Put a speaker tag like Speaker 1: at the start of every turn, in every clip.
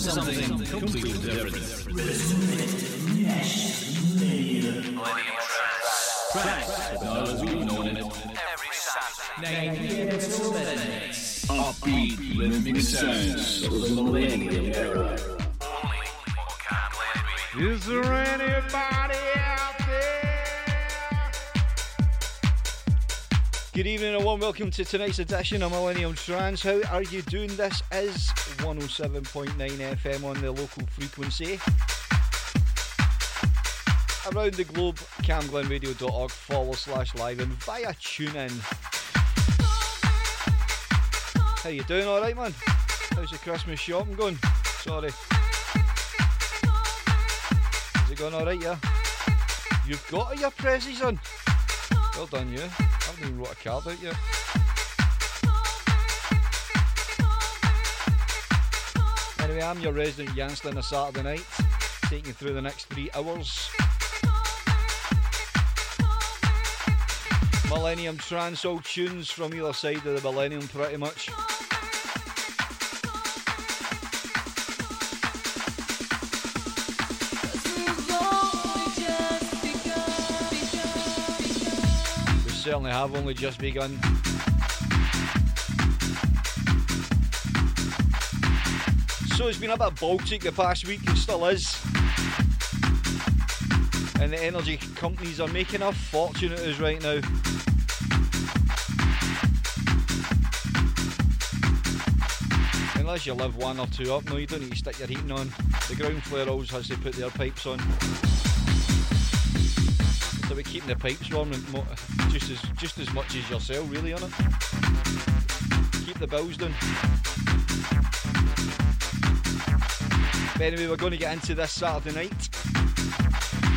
Speaker 1: Something completely different. Tracks, as we've known it.
Speaker 2: Every Saturday.
Speaker 1: 9 p.m.
Speaker 3: Upbeat rhythmic sounds of the millennium era.
Speaker 2: Only on Cam
Speaker 4: Is there
Speaker 5: evening and welcome to tonight's edition of Millennium Trance. How are you doing? This is 107.9 FM on the local frequency. Around the globe, camglenradio.org forward slash live and via TuneIn. How you doing? Alright man? How's the Christmas shopping going? Sorry. Is it going alright, yeah? You've got all your prezzies on? Well done, you. I haven't even wrote a card out yet. Anyway, I'm your resident Yanston on a Saturday night, taking you through the next three hours. Millennium trance, all tunes from either side of the millennium, pretty much. Certainly have only just begun. So it's been a bit Baltic the past week, it still is. And the energy companies are making a fortune at us right now. Unless you live one or two up, no, you don't need to stick your heating on. The ground floor always has to put their pipes on. It's about keeping the pipes warm just as just as much as yourself, really, on it. Keep the bills down. But anyway, we're going to get into this Saturday night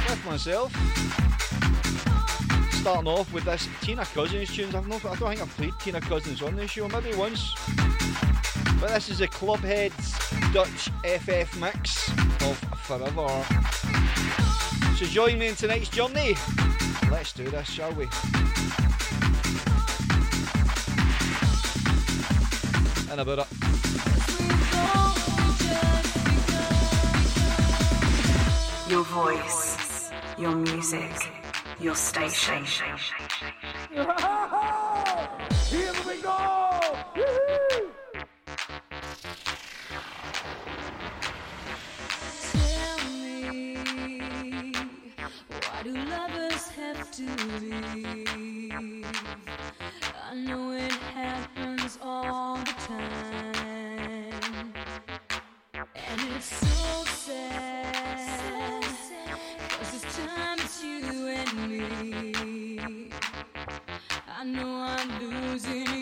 Speaker 5: with myself. Starting off with this Tina Cousins tunes. I've not, I don't think I've played Tina Cousins on this show, maybe once. But this is a Clubheads Dutch FF mix of Forever. So join me in tonight's journey. Let's do this, shall we? And about it.
Speaker 6: Your voice, your music, your station.
Speaker 4: Here we go!
Speaker 7: To leave? I know it happens all the time, and it's so sad. Cause it's time it's you and me. I know I'm losing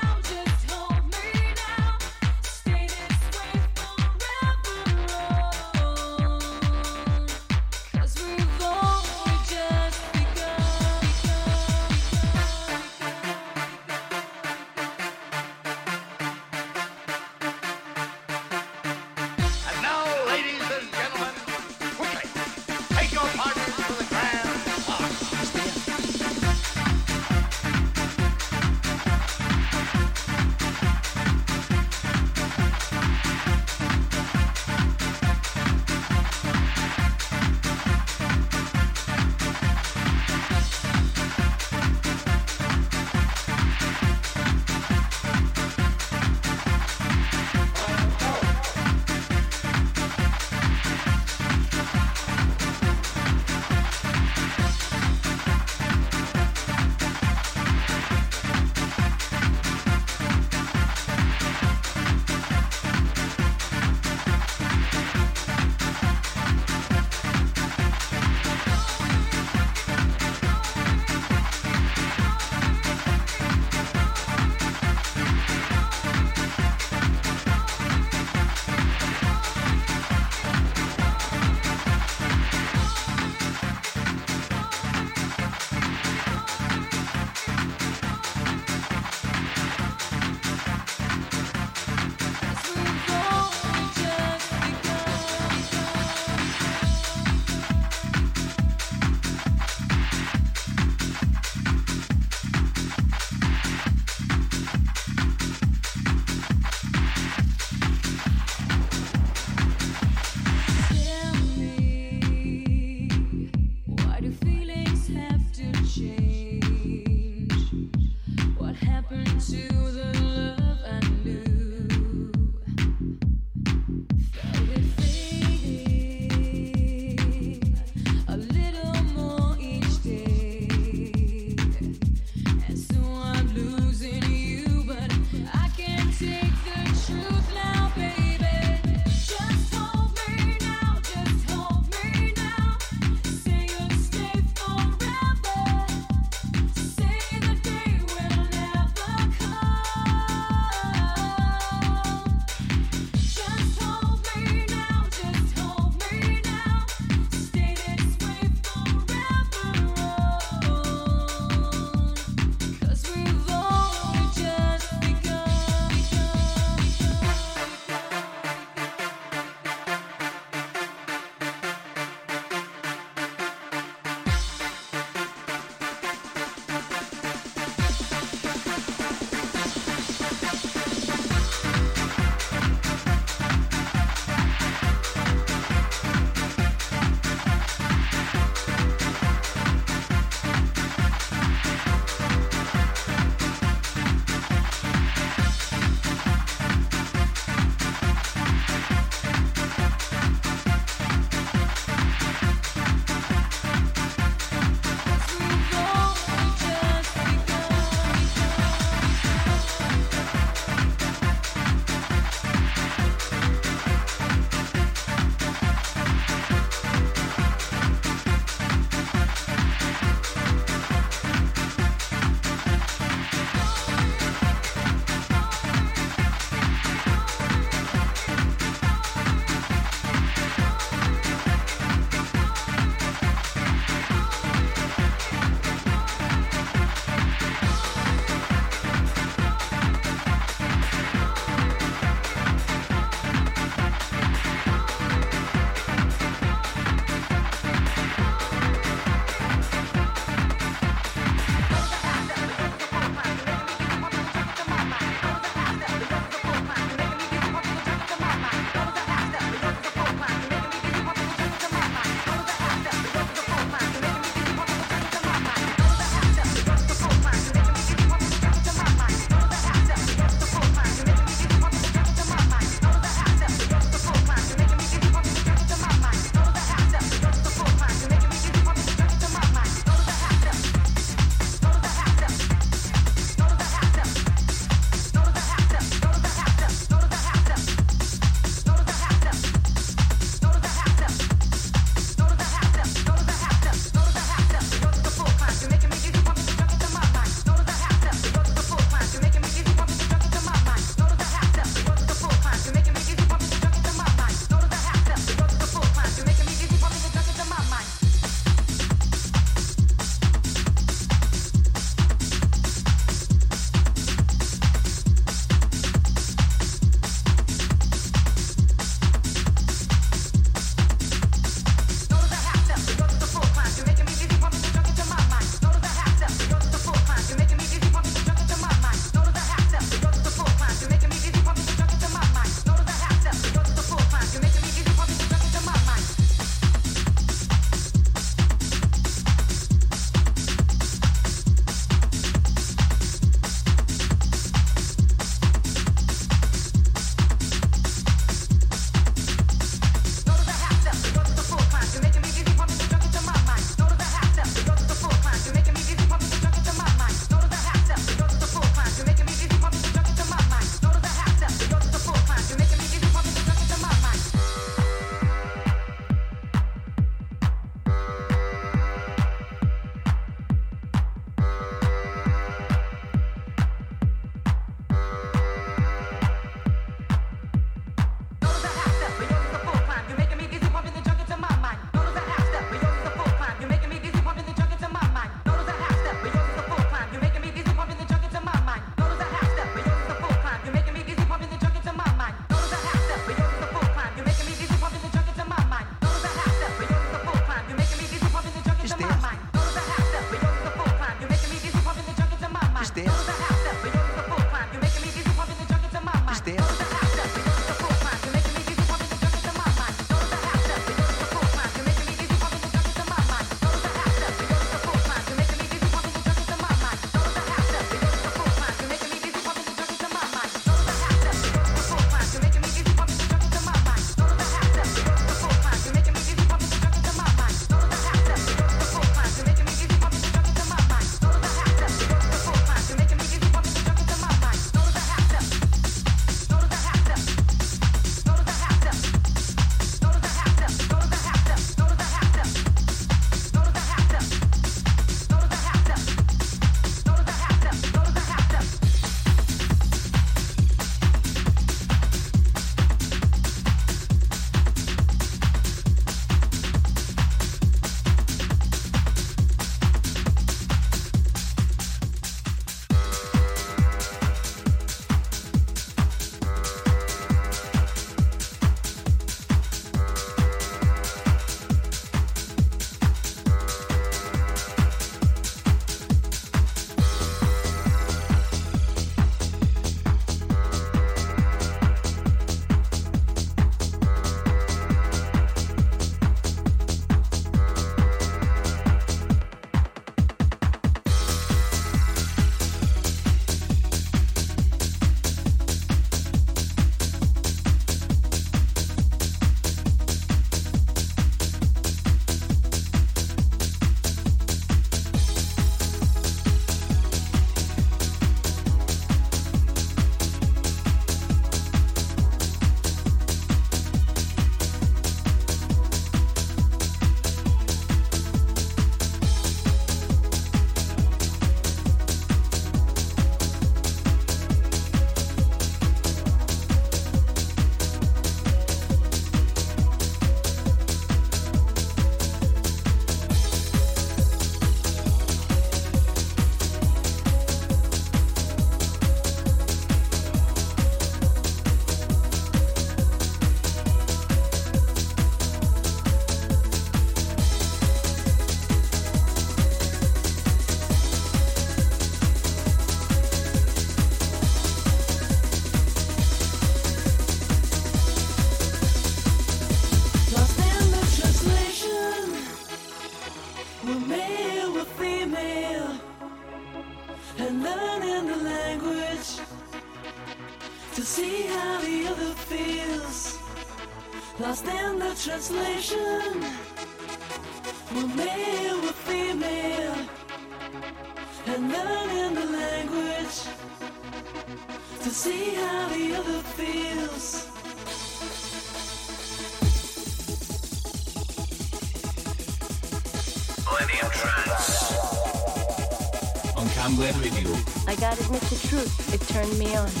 Speaker 7: truth,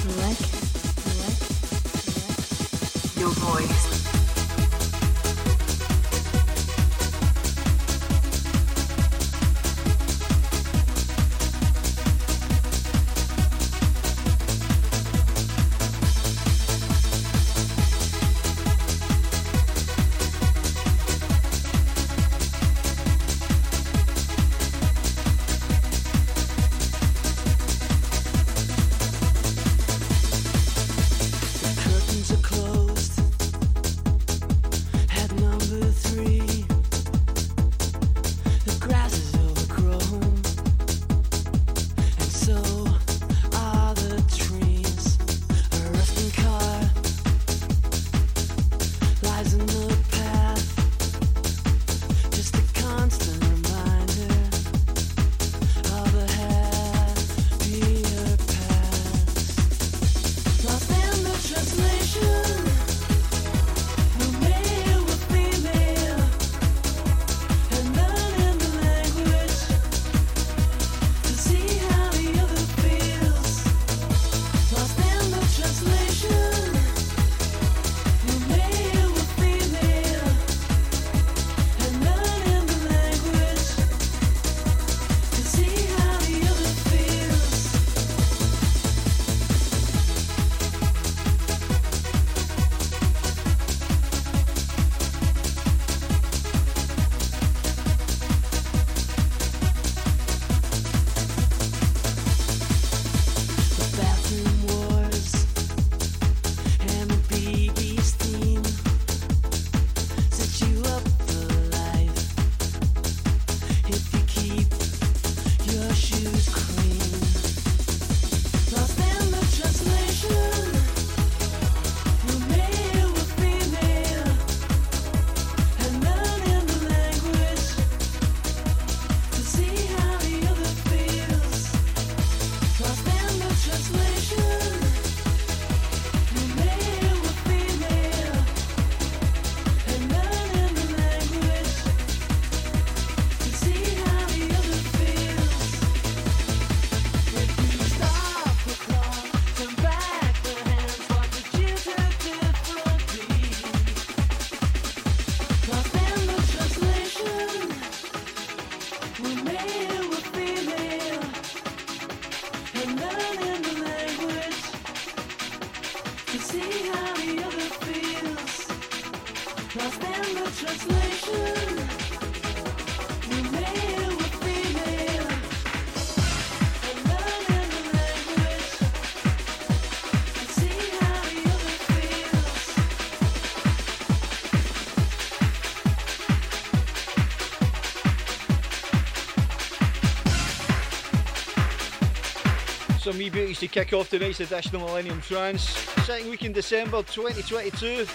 Speaker 5: Some wee beauties to kick off tonight's edition of Millennium Trance. Second week in December 2022.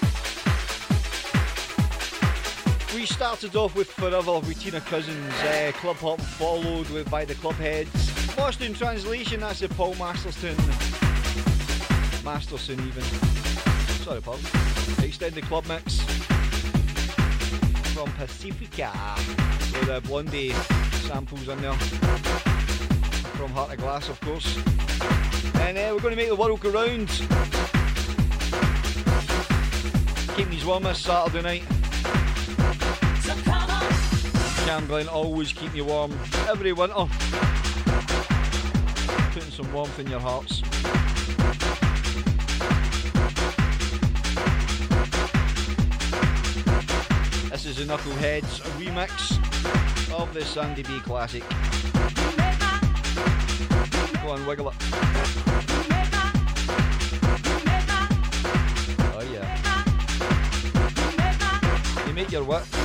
Speaker 5: We started off with Forever with Tina Cousins, uh, Club Hop followed with by the Clubheads. Lost in translation, that's the Paul Masterson. Masterson even. Sorry, Paul. Extended club mix from Pacifica with uh, Blondie samples in there from Heart of Glass, of course. And uh, we're going to make the world go round. Keeping these warm this Saturday night. Cam Glen always keep you warm every winter. Putting some warmth in your hearts. This is the Knuckleheads remix of the Sandy B classic. Go on, wiggle it. Oh yeah. You make your what?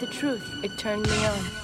Speaker 8: The truth, it turned me on.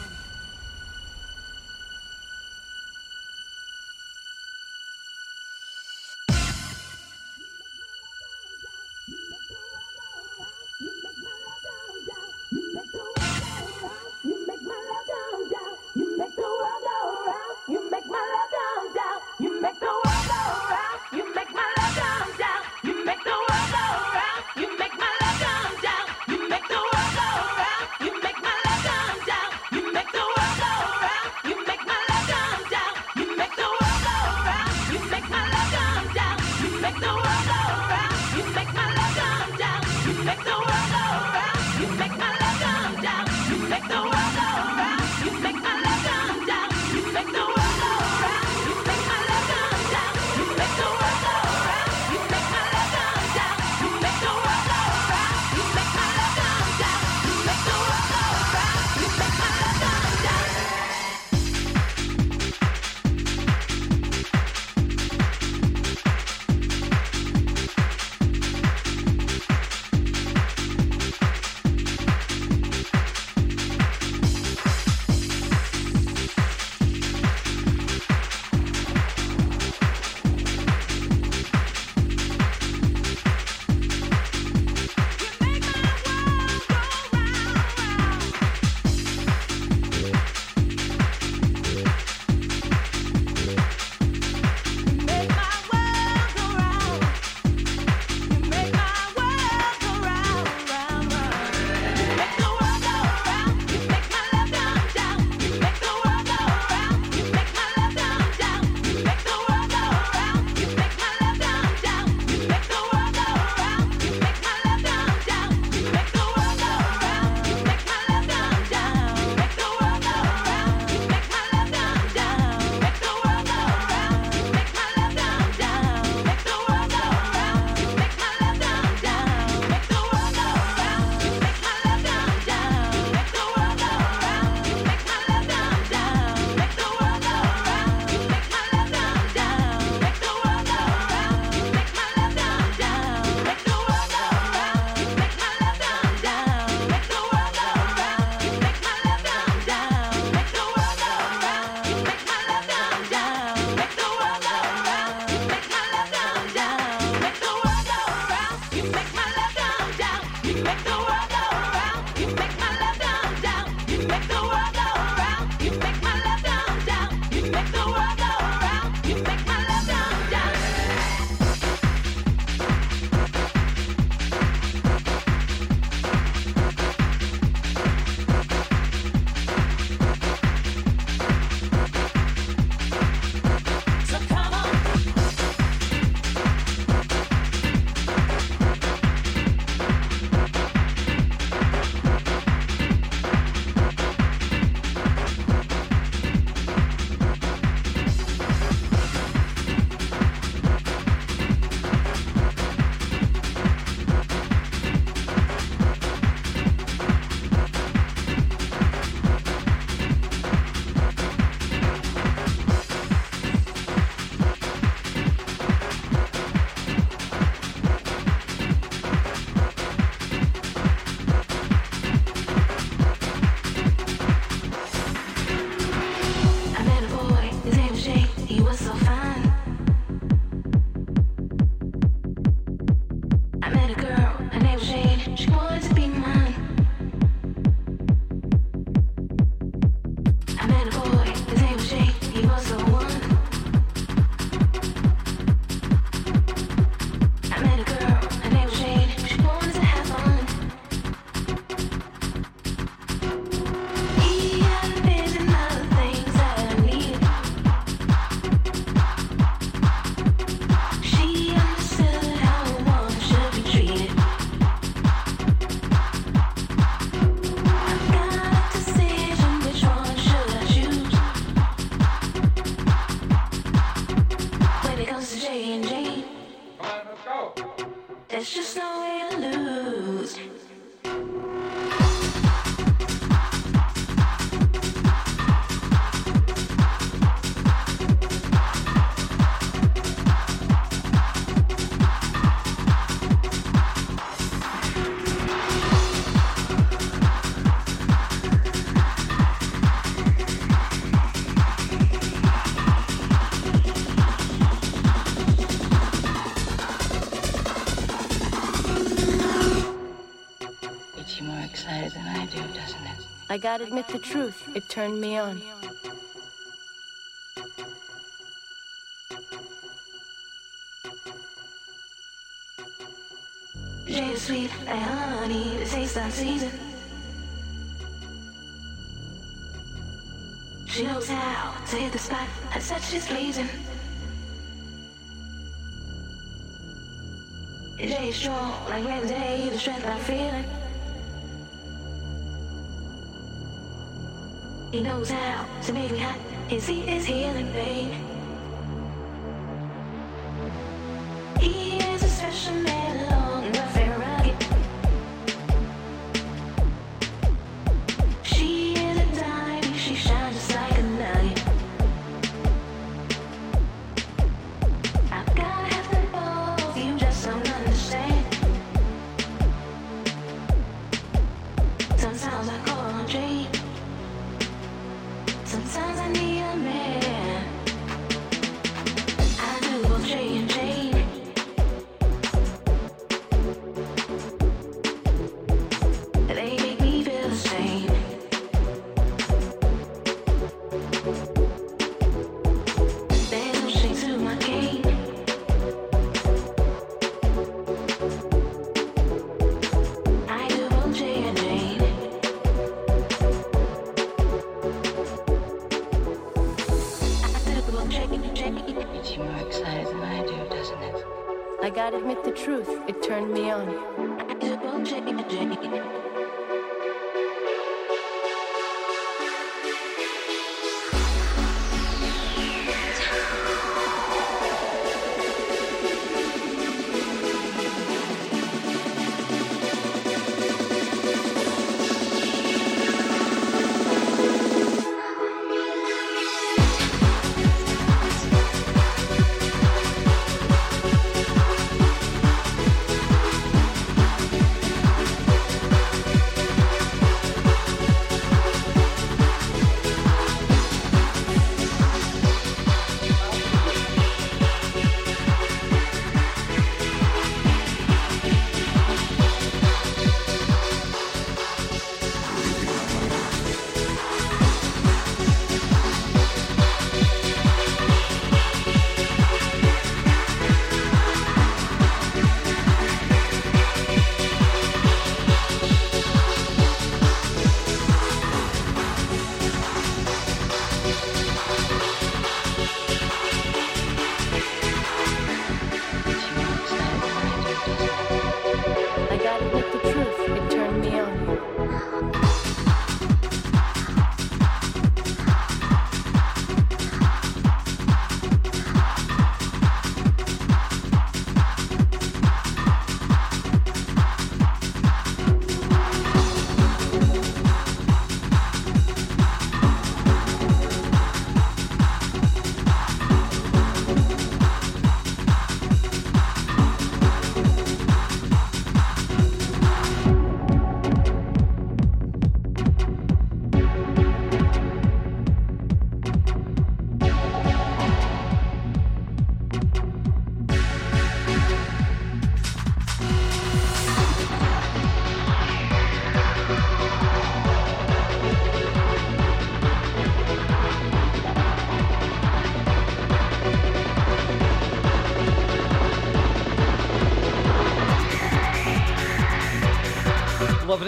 Speaker 9: I
Speaker 7: gotta admit the truth, it turned me on.
Speaker 8: Jay sweet like honey, the taste of season. She knows how to hit the spot, her touch is pleasing. Jay is strong like Wednesday, the strength I'm feeling. He knows how to make me hot, his heat is healing, babe.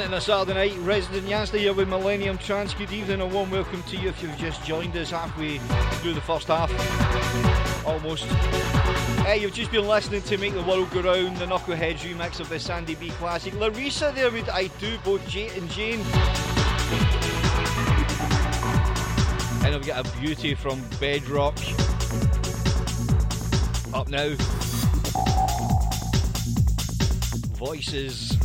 Speaker 8: On a
Speaker 5: Saturday night. Resident Yanzta here with Millennium Trance. Good evening and warm welcome to you if you've just joined us halfway through the first half. Almost. Hey, you've just been listening to Make the World Go Round, the Knuckleheads remix of the Sandy B classic. Larissa there with I Do, both Jay and Jane. And I've got a beauty from Bedrock. Up now. Voices.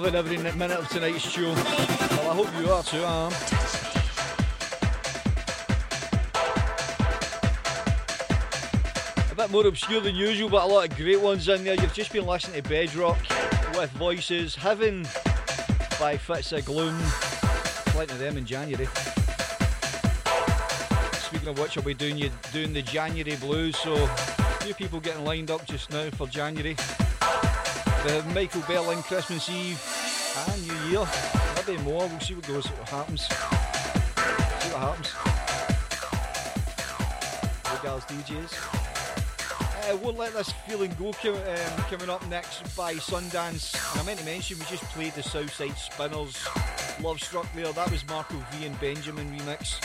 Speaker 5: Loving every minute of tonight's show. Well, I hope you are too, I am. A bit more obscure than usual, but a lot of great ones in there. You've just been listening to Bedrock with Voices, Heaven by Fitz of Gloom. Plenty of them in January. Speaking of which, I'll be doing you doing the January blues, so a few people getting lined up just now for January. The Michael Berlin Christmas Eve and New Year. Maybe more. We'll see what goes. What happens. See what happens. Hey girls, DJs. Uh, won't let this feeling go. Um, coming up next by Sundance. And I meant to mention we just played the Southside Spinners. Love struck there. That was Marco V and Benjamin remix.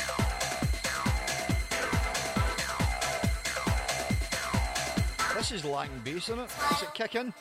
Speaker 5: This is lacking bass in it. Is it kicking?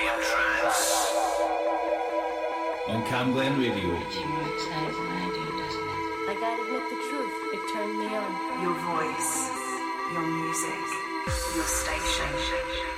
Speaker 10: Millennium Trance. On Cam Glen Radio.
Speaker 7: I gotta admit the truth, it turned me on.
Speaker 6: Your voice, your music, your station.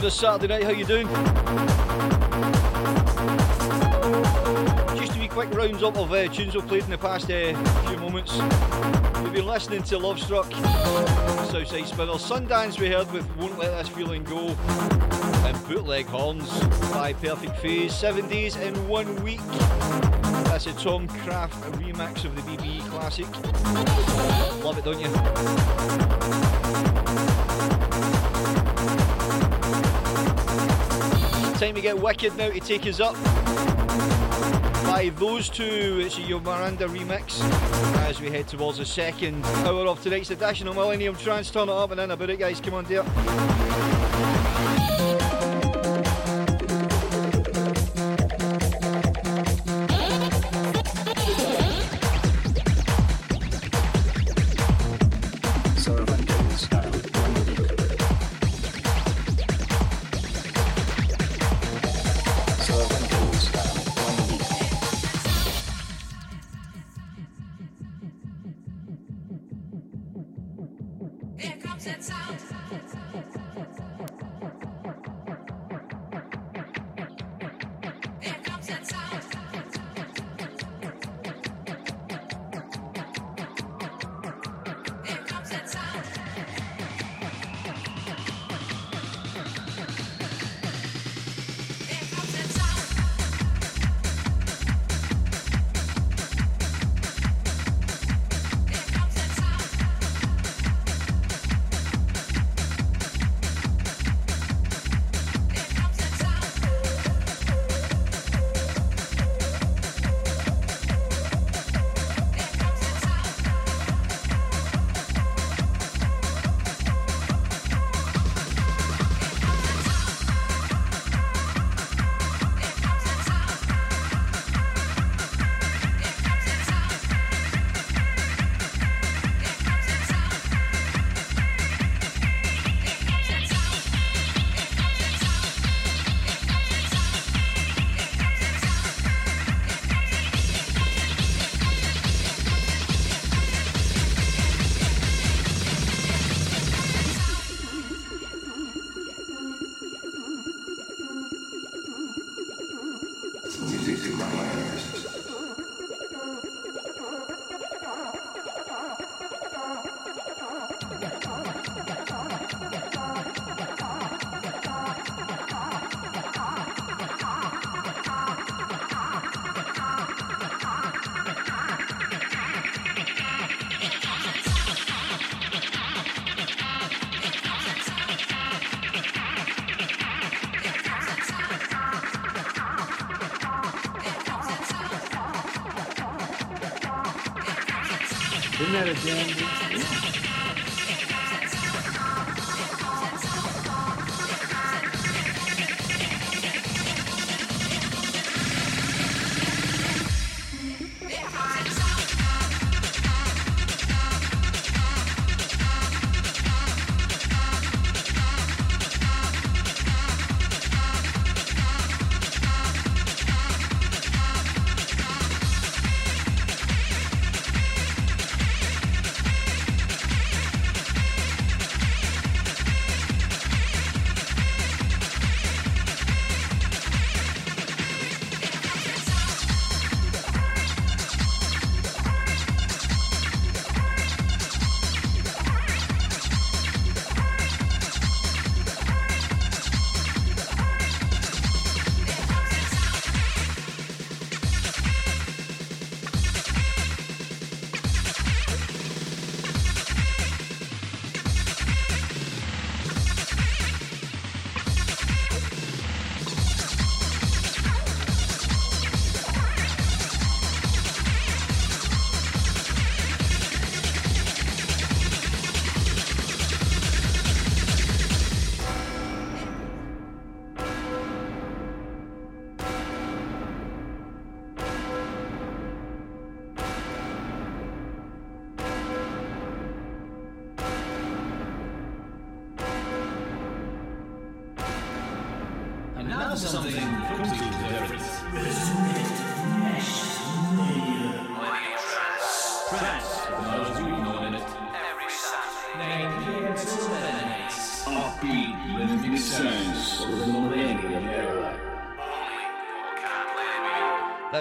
Speaker 5: This Saturday night. How you doing? Just a wee quick rounds up of uh, tunes we've played in the past uh, few moments. We've been listening to Love Struck, Southside Spinners, Sundance we heard with Won't Let This Feeling Go, and Bootleg Horns by Perfect Phase. Seven days in one week. That's a Tomcraft remix of the BBE classic. Love it, don't you? Time to get wicked now to take us up. By those two, it's a Yomanda remix as we head towards the second hour of tonight's edition of Millennium Trance. Turn it up and then about it, guys. Come on, dear.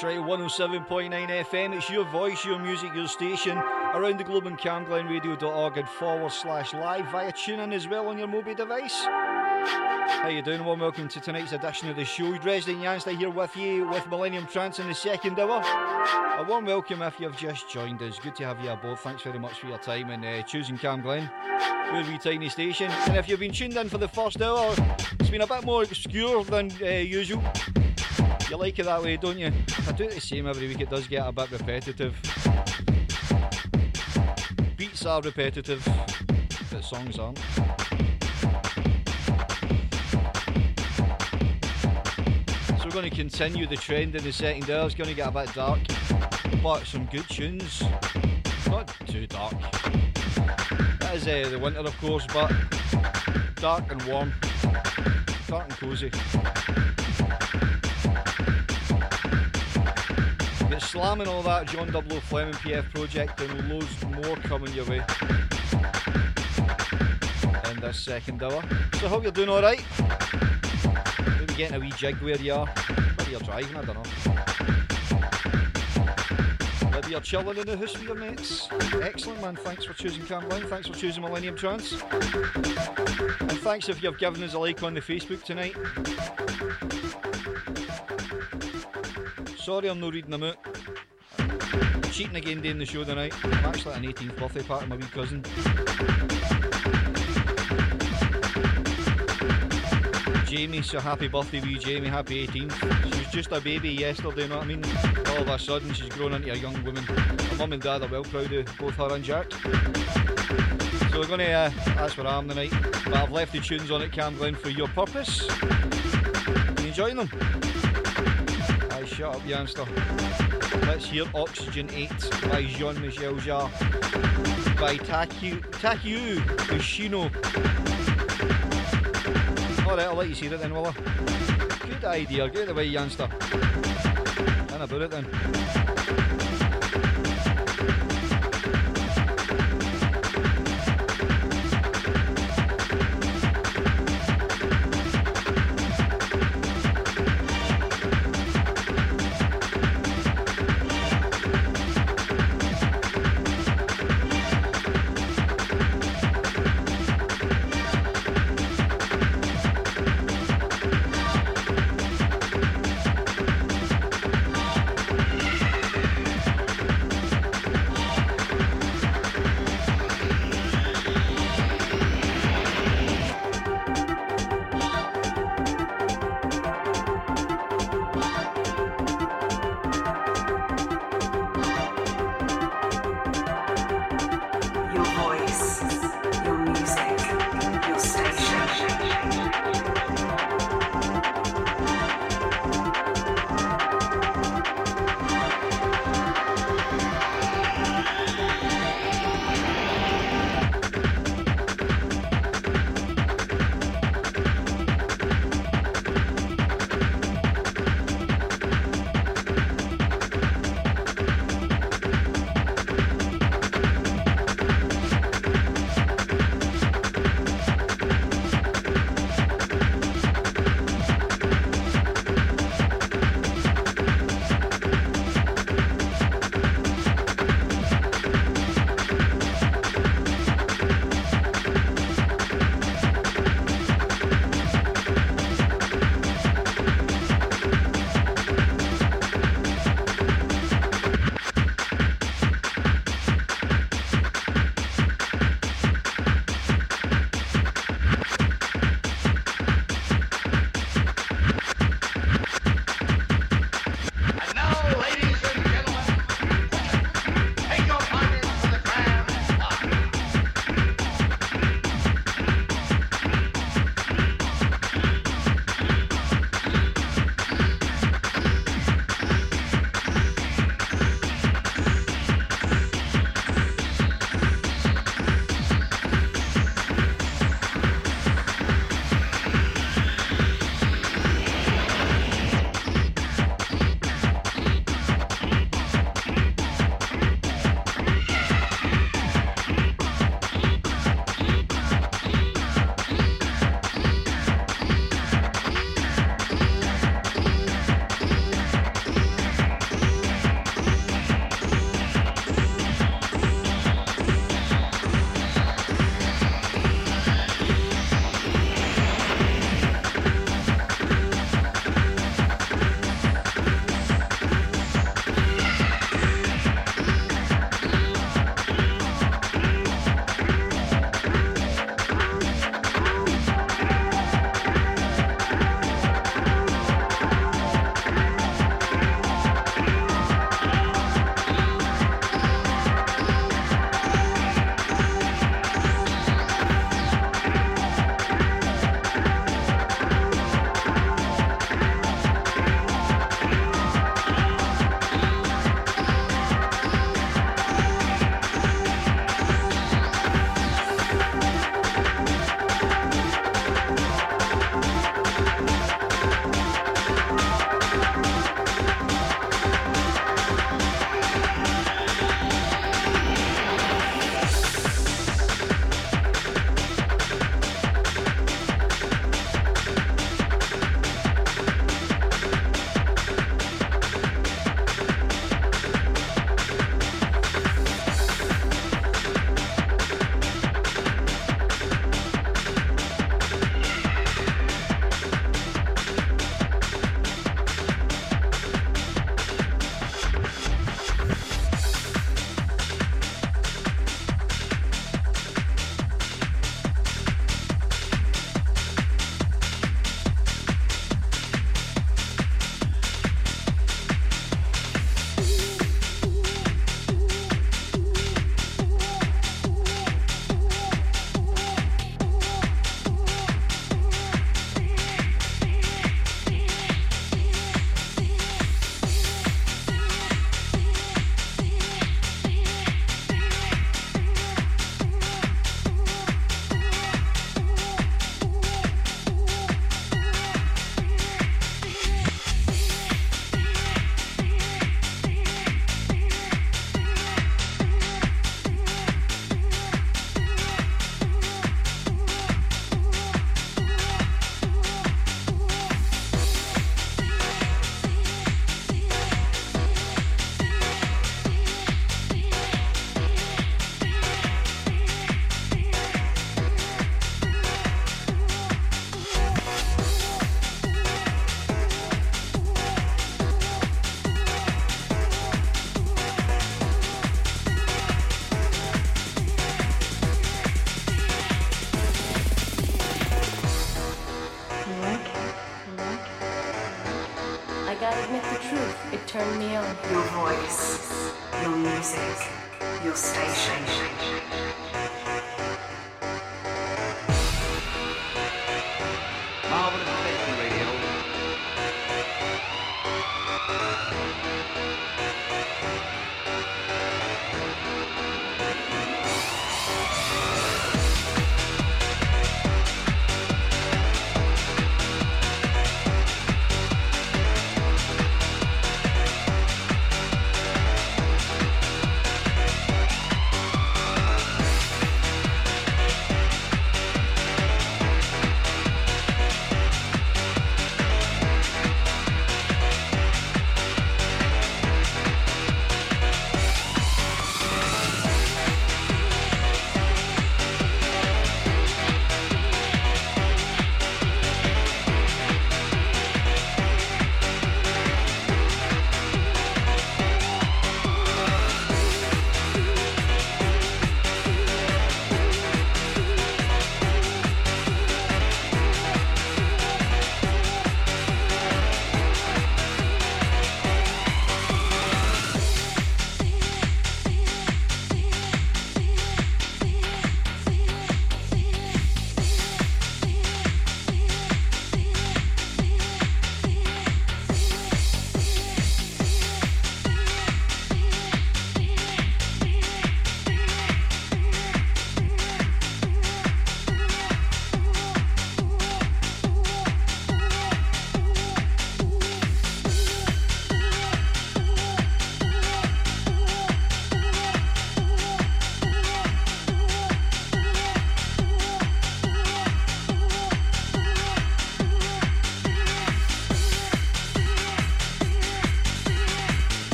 Speaker 5: That's right, 107.9 FM. It's your voice, your music, your station. Around the globe on camglenradio.org and forward slash live via TuneIn as well on your mobile device. How you doing? Warm welcome to tonight's edition of the show. Dresden Yanzta here with you with Millennium Trance in the second hour. A warm welcome if you've just joined us. Good to have you aboard. Thanks very much for your time and uh, choosing Cam Glen. We're tiny station. And if you've been tuned in for the first hour, it's been a bit more obscure than uh, usual. You like it that way, don't you? I do the same every week. It does get a bit repetitive. Beats are repetitive, but songs aren't. So we're going to continue the trend in the second hour. It's going to get a bit dark, but some good tunes. Not too dark. That is uh, the winter, of course, but dark and warm, dark and cosy. Slamming all that John 00 Fleming PF project and loads more coming your way in this second hour. So I hope you're doing alright. Maybe getting a wee jig where you are. Maybe you're driving, I don't know. Maybe you're chilling in the house with your mates. Excellent man, thanks for choosing Cam Glen, thanks for choosing Millennium Trance. And thanks if you've given us a like on the Facebook tonight. Sorry I'm not reading them out. Cheating again doing the show tonight. I'm actually at an 18th birthday party my wee cousin. Jamie, so happy birthday wee Jamie, happy 18th. She was just a baby yesterday, you know what I mean? All of a sudden she's grown into a young woman. Her mum and dad are well proud of both her and Jack. So we're going to, uh, that's where I am tonight. But I've left the tunes on at Cam Glen for your purpose. You enjoying them? Shut up, youngster. Let's hear Oxygen 8 by Jean Michel Jarre. By Taku, Taku Ushino. Alright, I'll let you see it then, will I? Good idea, get away, youngster. And about it then.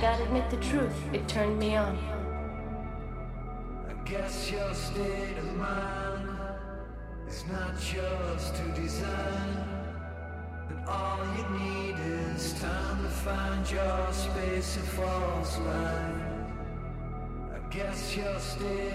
Speaker 7: gotta admit the truth, it turned me on.
Speaker 11: I guess your state of mind is not yours to design. But all you need is time to find your space and false line. I guess your state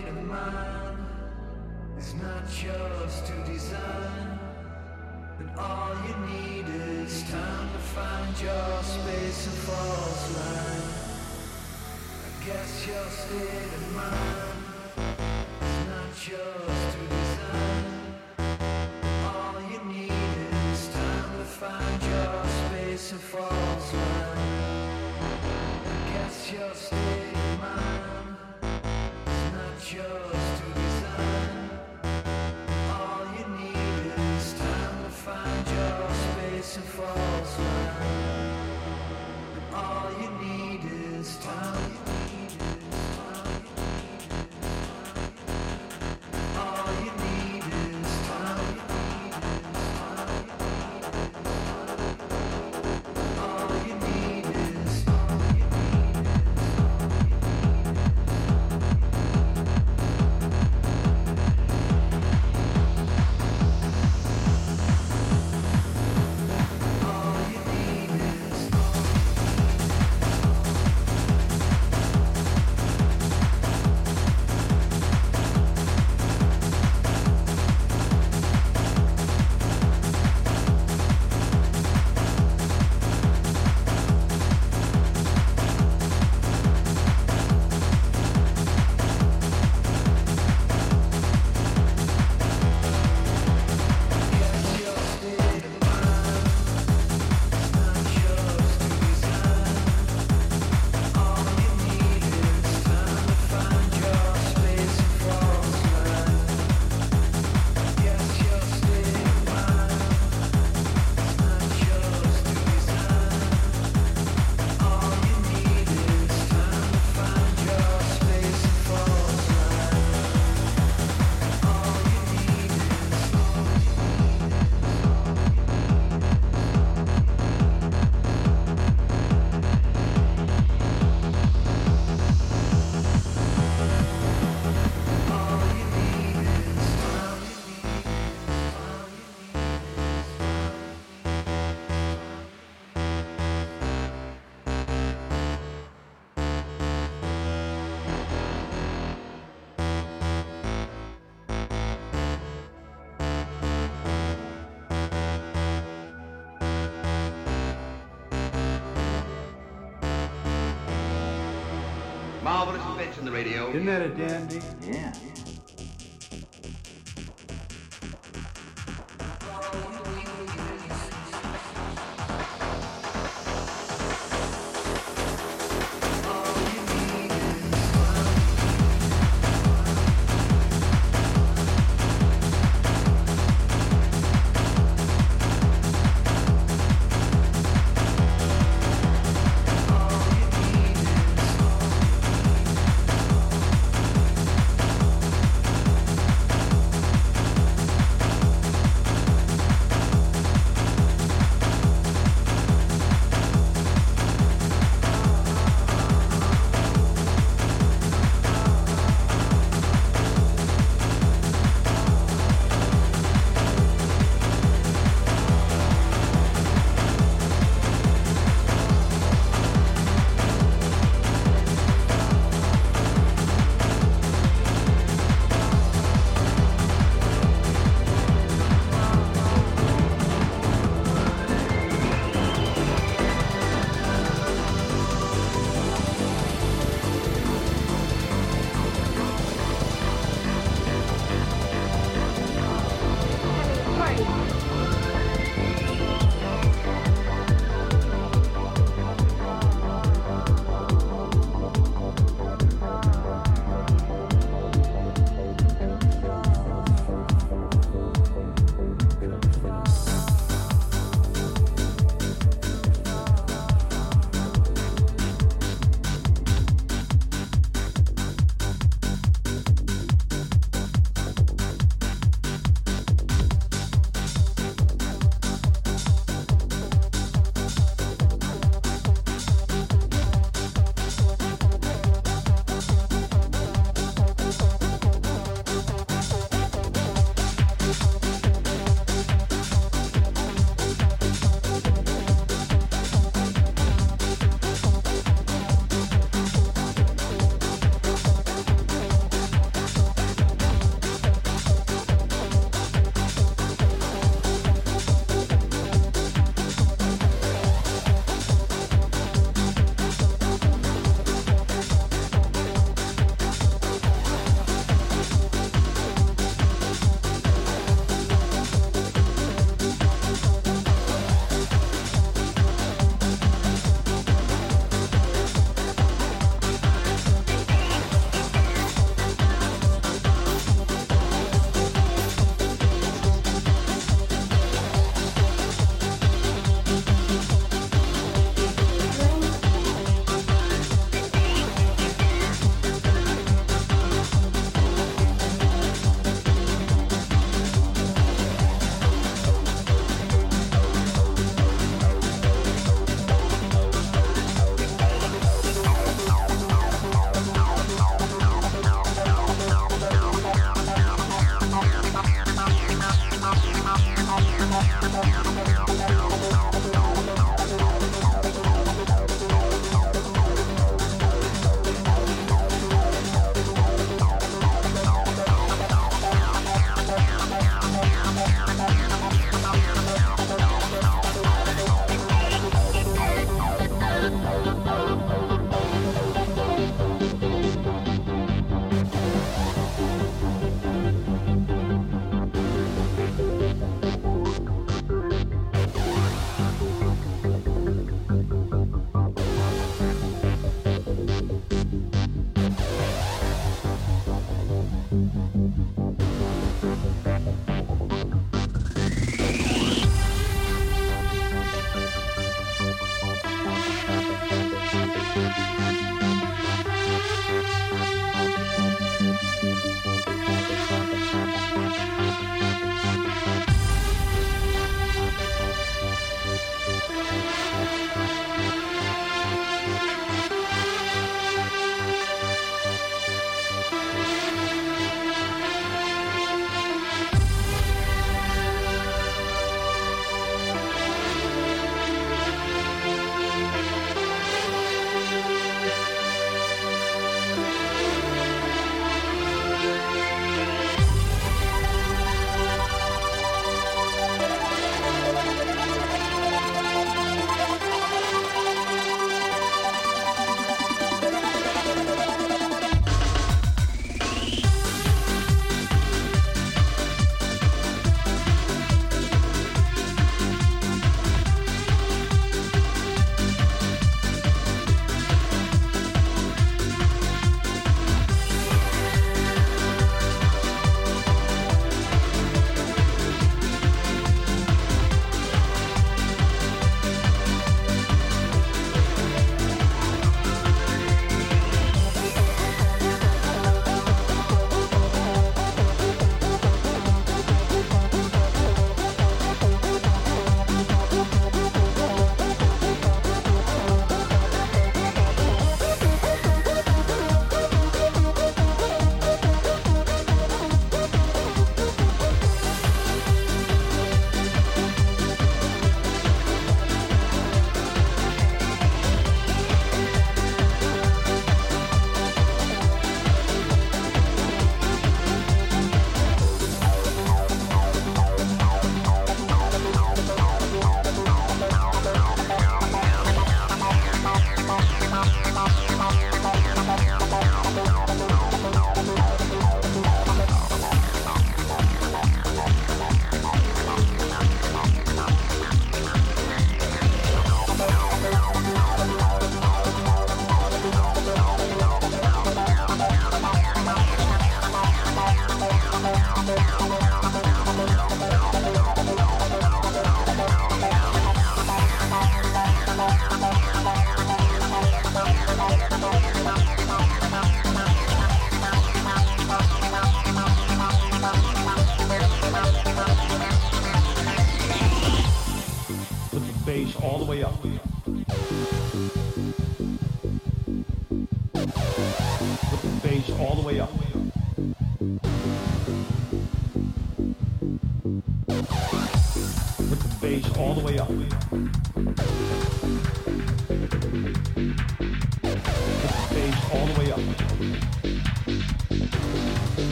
Speaker 11: listen to
Speaker 12: the radio.
Speaker 4: Isn't that a dandy?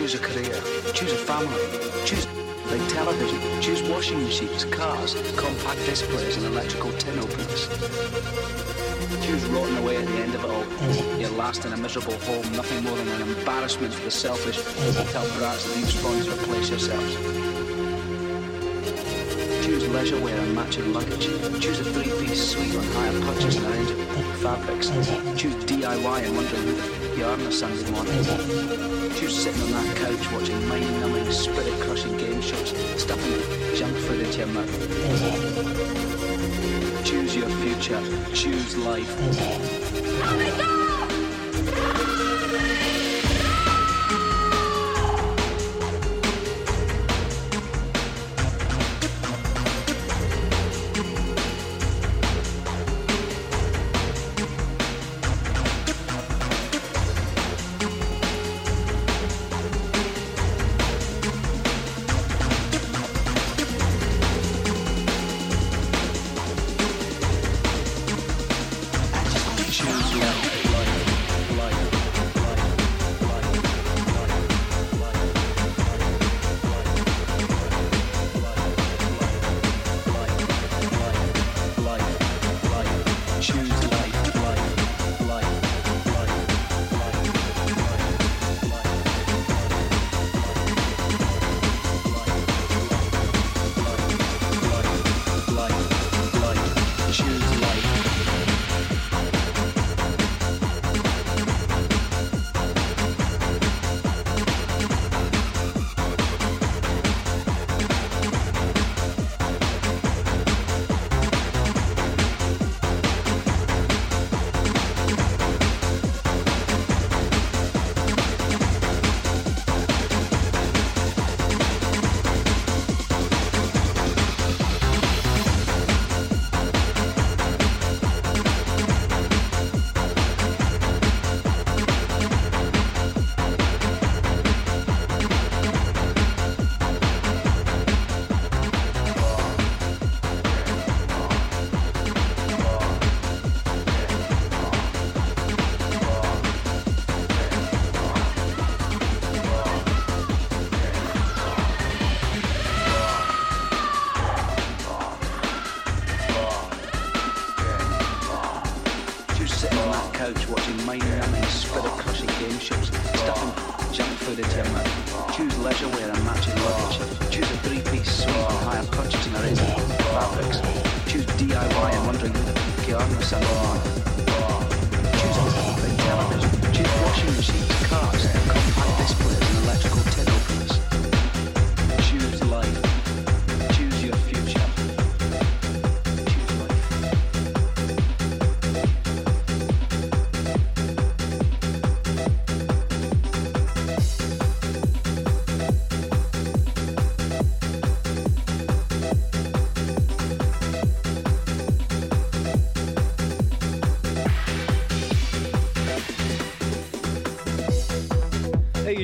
Speaker 13: Choose a career. Choose a family. Choose big television. Choose washing machines, cars, compact displays, and electrical tin openers. Choose rotting away at the end of it all. Your last in a miserable home, nothing more than an embarrassment to the selfish hotel brats that spawn to replace yourselves. Choose leisure wear and matching luggage. Choose a three-piece suite on higher purchase and arrange fabrics. Choose DIY and wondering who the on a Sunday morning. Choose sitting on that couch watching mind-numbing, spirit-crushing game shows, stuffing junk food into your mouth. Choose your future. Choose life. Choose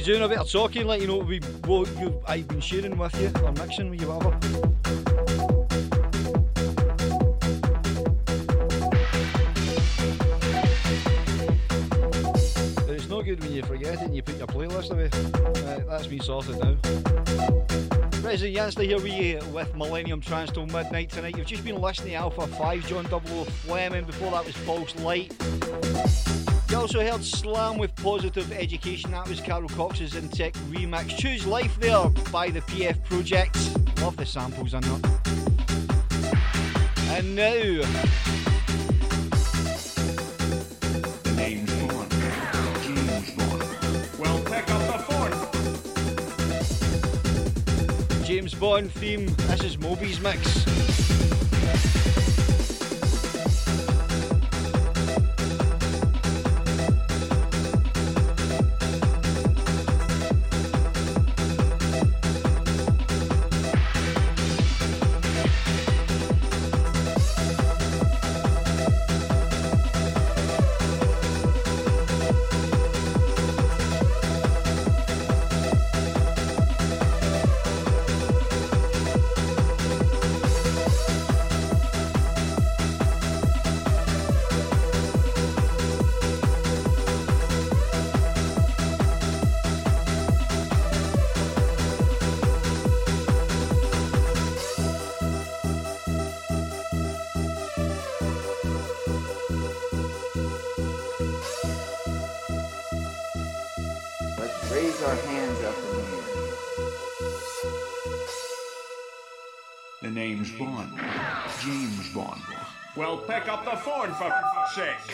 Speaker 5: doing? A bit of talking, let you know what, we, what you, I've been sharing with you or mixing with you, whatever. But it's no good when you forget it and you put your playlist away. Uh, that's me sorted now. President Yanzta here with you with Millennium Trance till midnight tonight. You've just been listening to Alpha 5, John Double O Fleming. Before that was False Light. Also heard Slam with Positive Education. That was Carl Cox's Intec remix. Choose Life there by the PF Project. Love the samples in that. And now,
Speaker 14: The name's Bond. James Bond. Well, pick up the phone.
Speaker 5: James Bond theme. This is Moby's mix.
Speaker 15: say.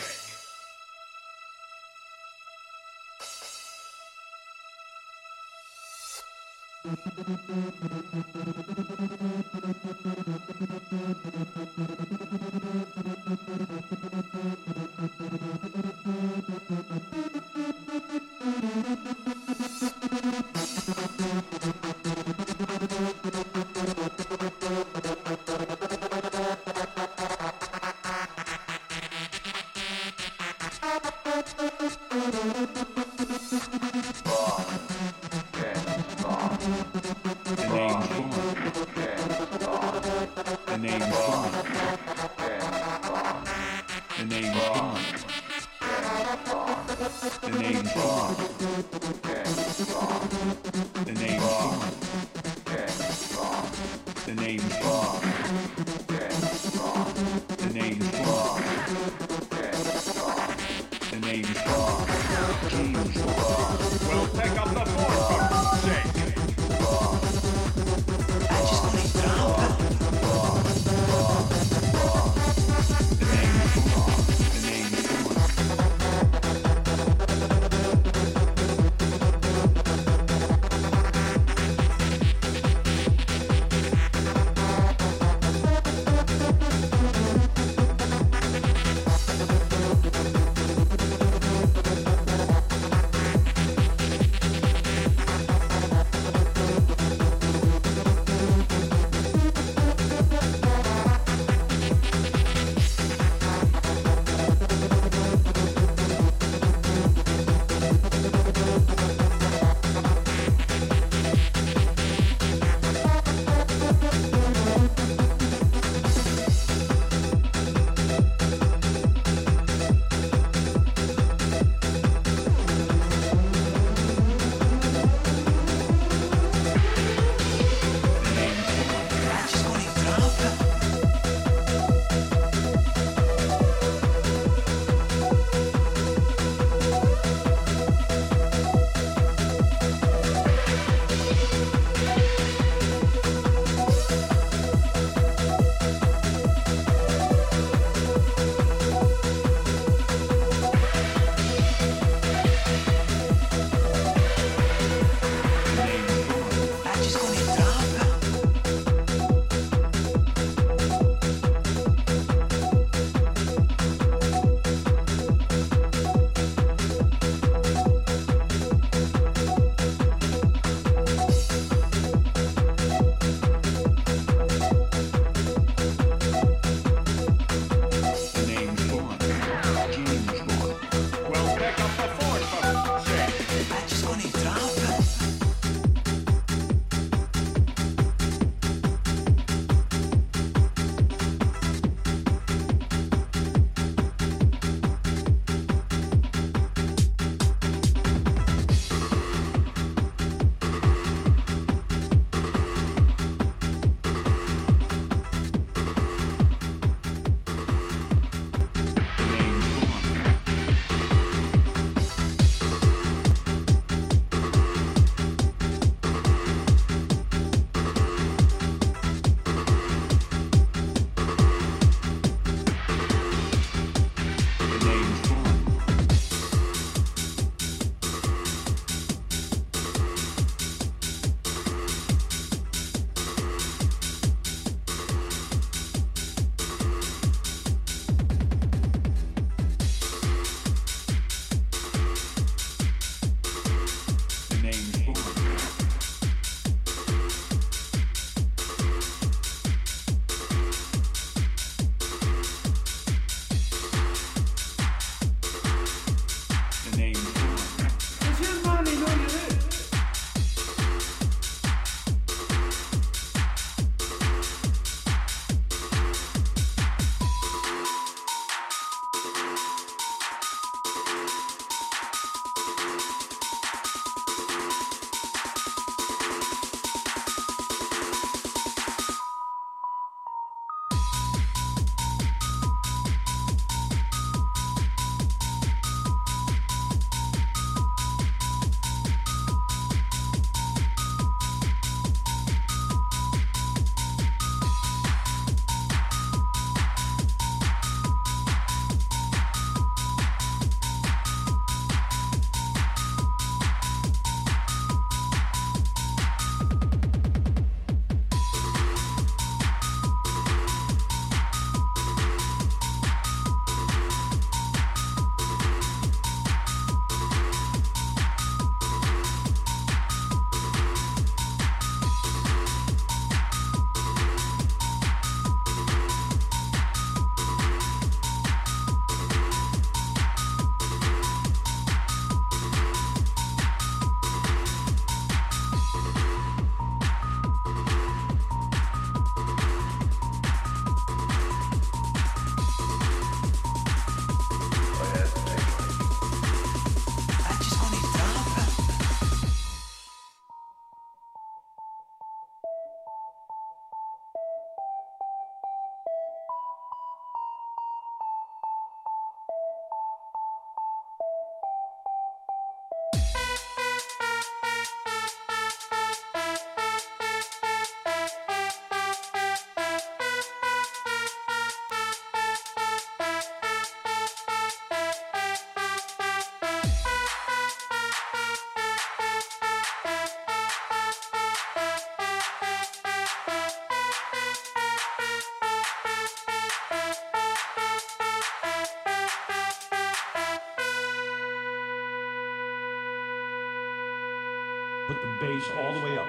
Speaker 16: Put the bass all the way up.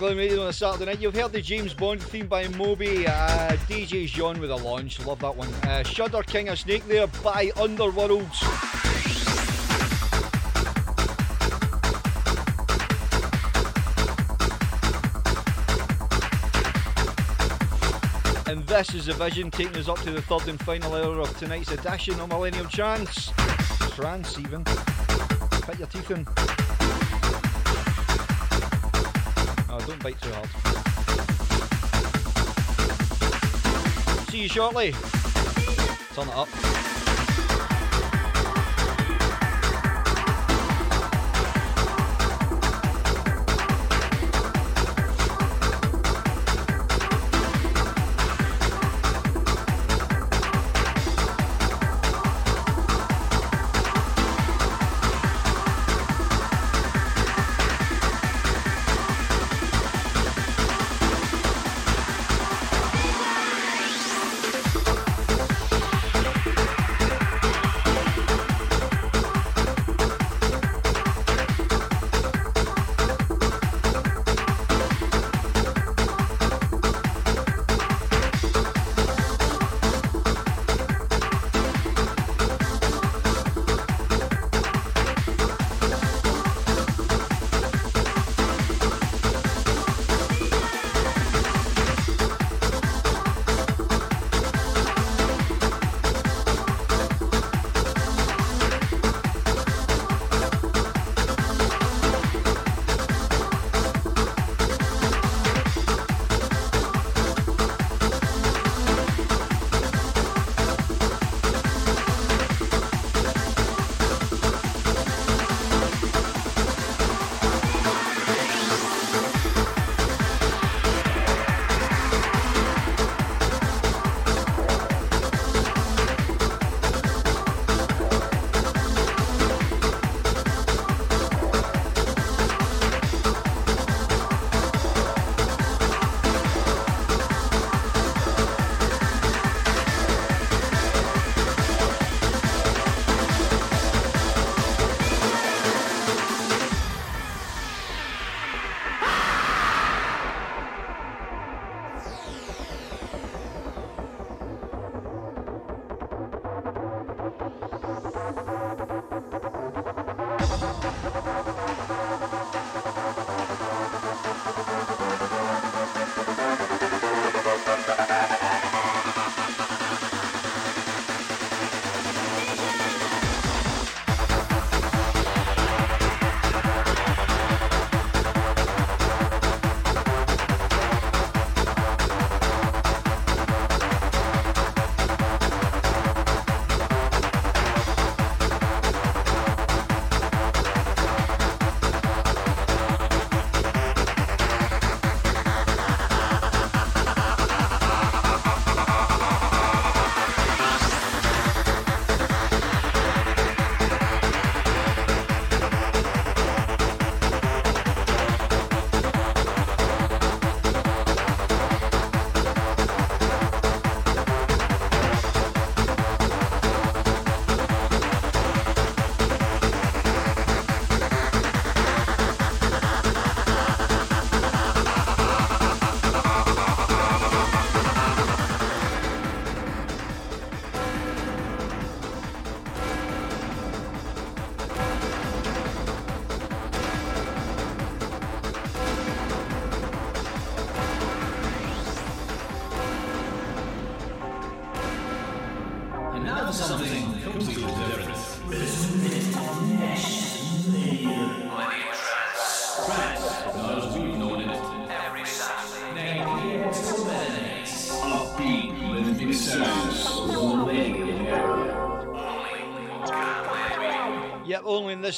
Speaker 5: Radio on a Saturday night. You've heard the James Bond theme by Moby. Uh, DJ Jean with a launch. Love that one. Uh, Shudder King of Snake there by Underworlds. And this is the vision taking us up to the third and final hour of tonight's edition of Millennium Trance. Trance, even. Put your teeth in. You shortly. Turn it up.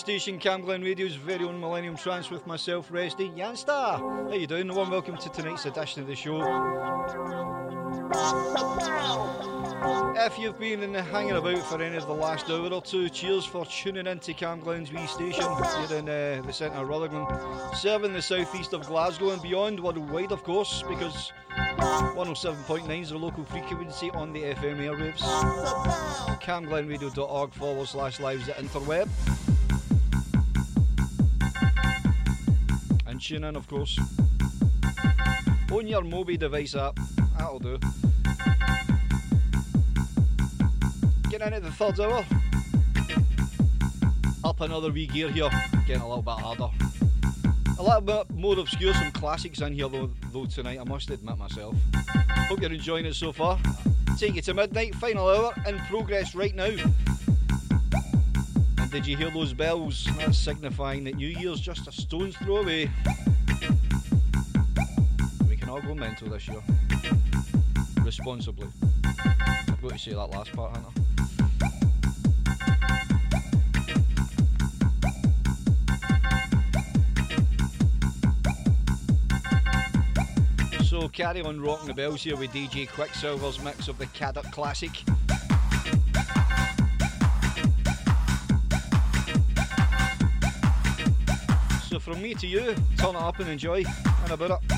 Speaker 5: Station, Cam Glen Radio's very own Millennium Trance with myself, Resty Yanzta. How you doing? Warm welcome to tonight's edition of the show. If you've been hanging about for any of the last hour or two, cheers for tuning in to Cam Glen's wee station here in uh, the centre of Rutherglen, serving the southeast of Glasgow and beyond, worldwide of course, because 107.9 is the local frequency on the FM airwaves. camglenradio.org forward slash lives at interweb. Tune in, of course. On your Mobi device app. That'll do. Getting into the third hour. Up another wee gear here. Getting a little bit harder. A little bit more obscure, some classics in here though, though tonight, I must admit myself. Hope you're enjoying it so far. Take you to midnight, final hour, in progress right now. Did you hear those bells? That's signifying that New Year's just a stone's throw away. We can all go mental this year. Responsibly. I've got to say that last part, haven't I? So carry on rocking the bells here with DJ Quicksilver's mix of the Kadoc Classic. From me to you, turn it up and enjoy and about it.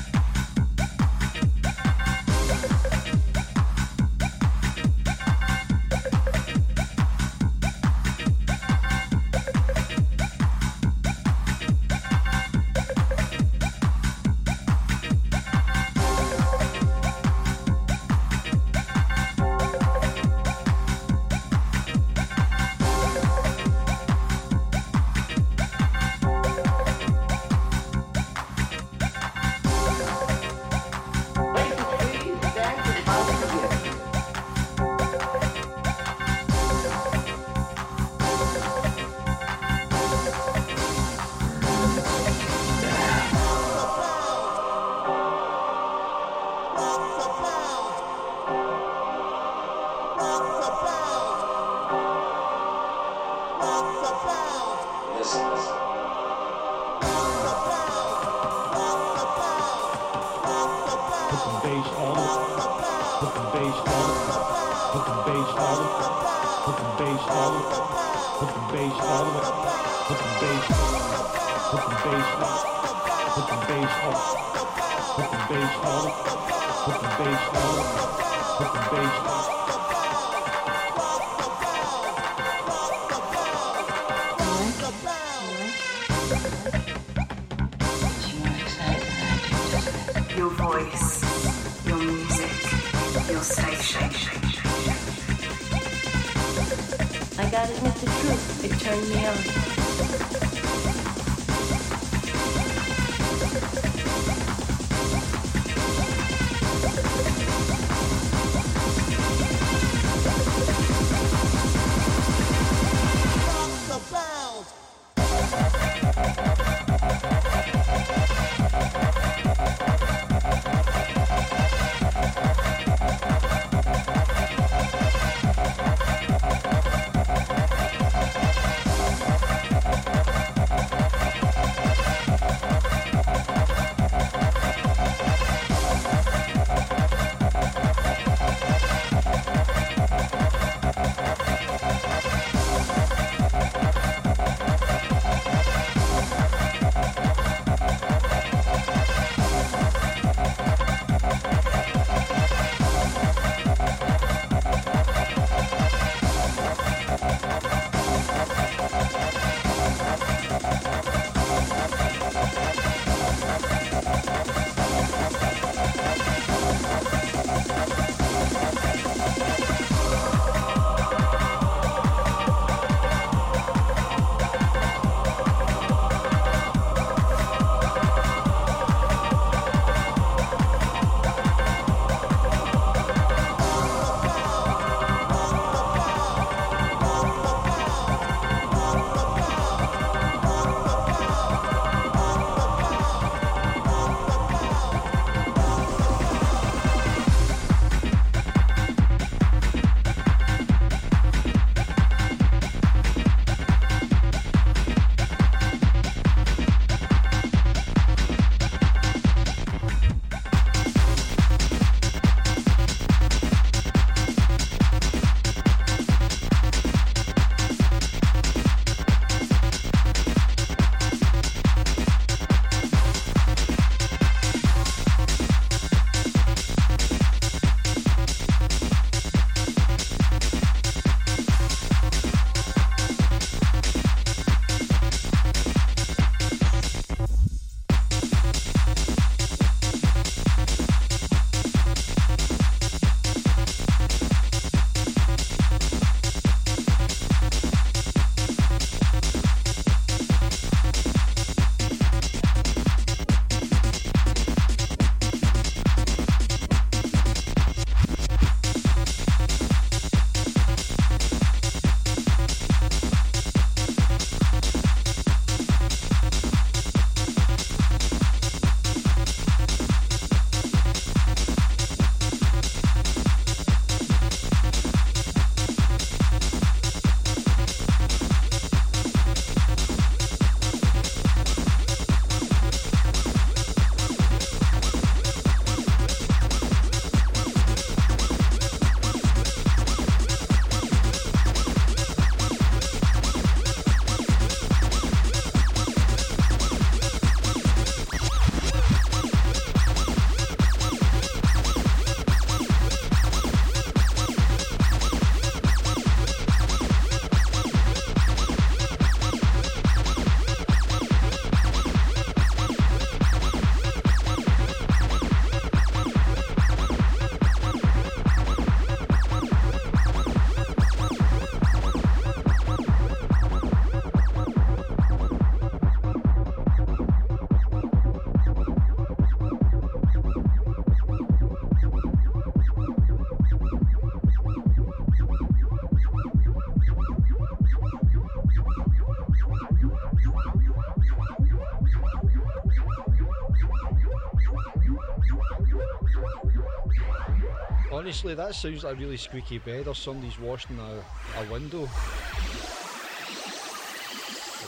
Speaker 5: Honestly, that sounds like a really squeaky bed or somebody's washing a, a window. It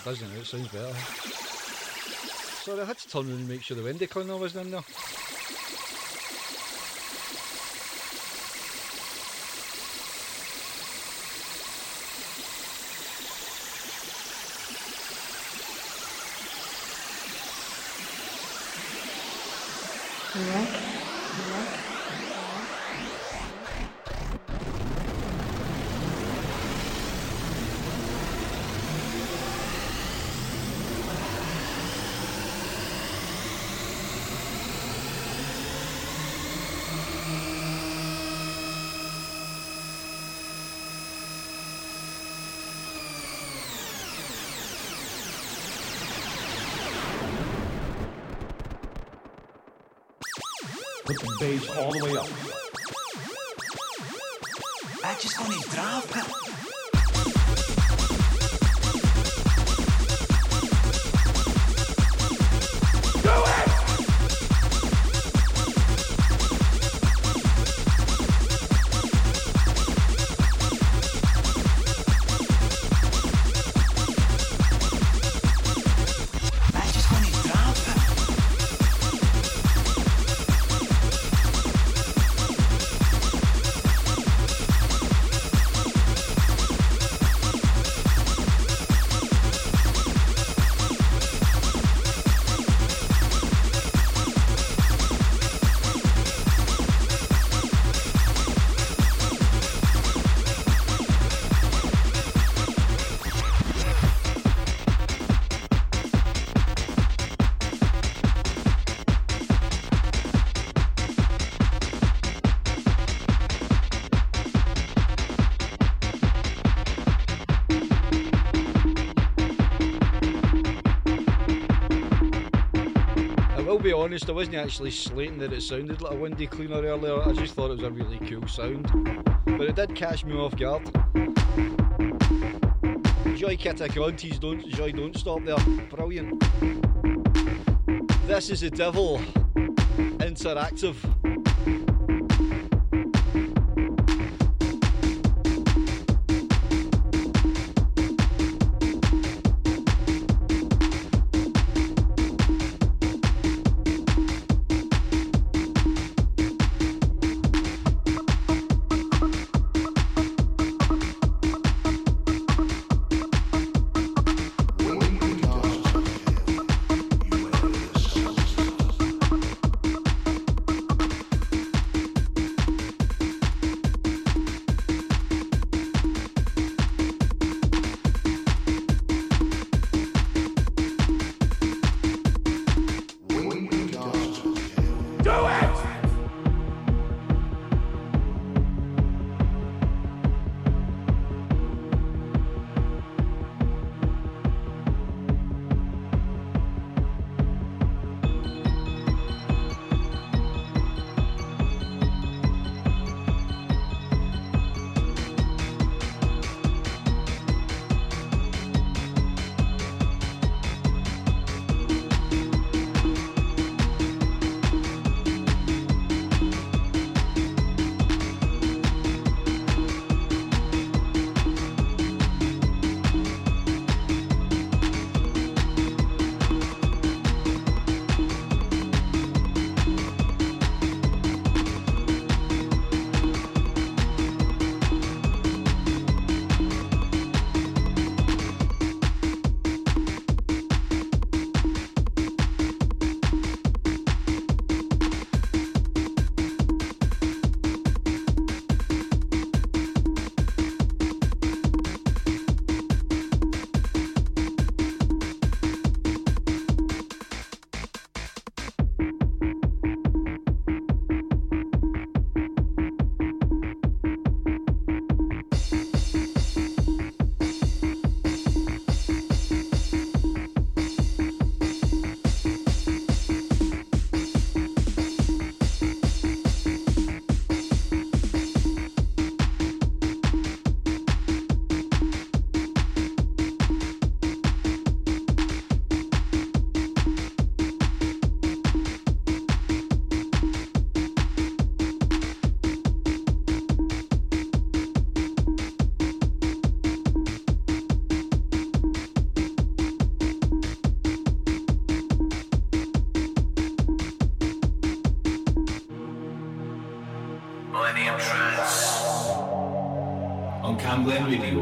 Speaker 5: doesn't, it sounds better. Sorry, I had to turn around and make sure the window cleaner wasn't in there.
Speaker 7: Wreck,
Speaker 16: bass all the way up.
Speaker 2: I just gonna drop I
Speaker 5: honest, I wasn't actually slating that it sounded like a windy cleaner earlier. I just thought it was a really cool sound. But it did catch me off guard. Joy Catagrantes, don't Joy don't stop there. Brilliant. This is the devil interactive.
Speaker 10: On
Speaker 17: Cam Glen Radio.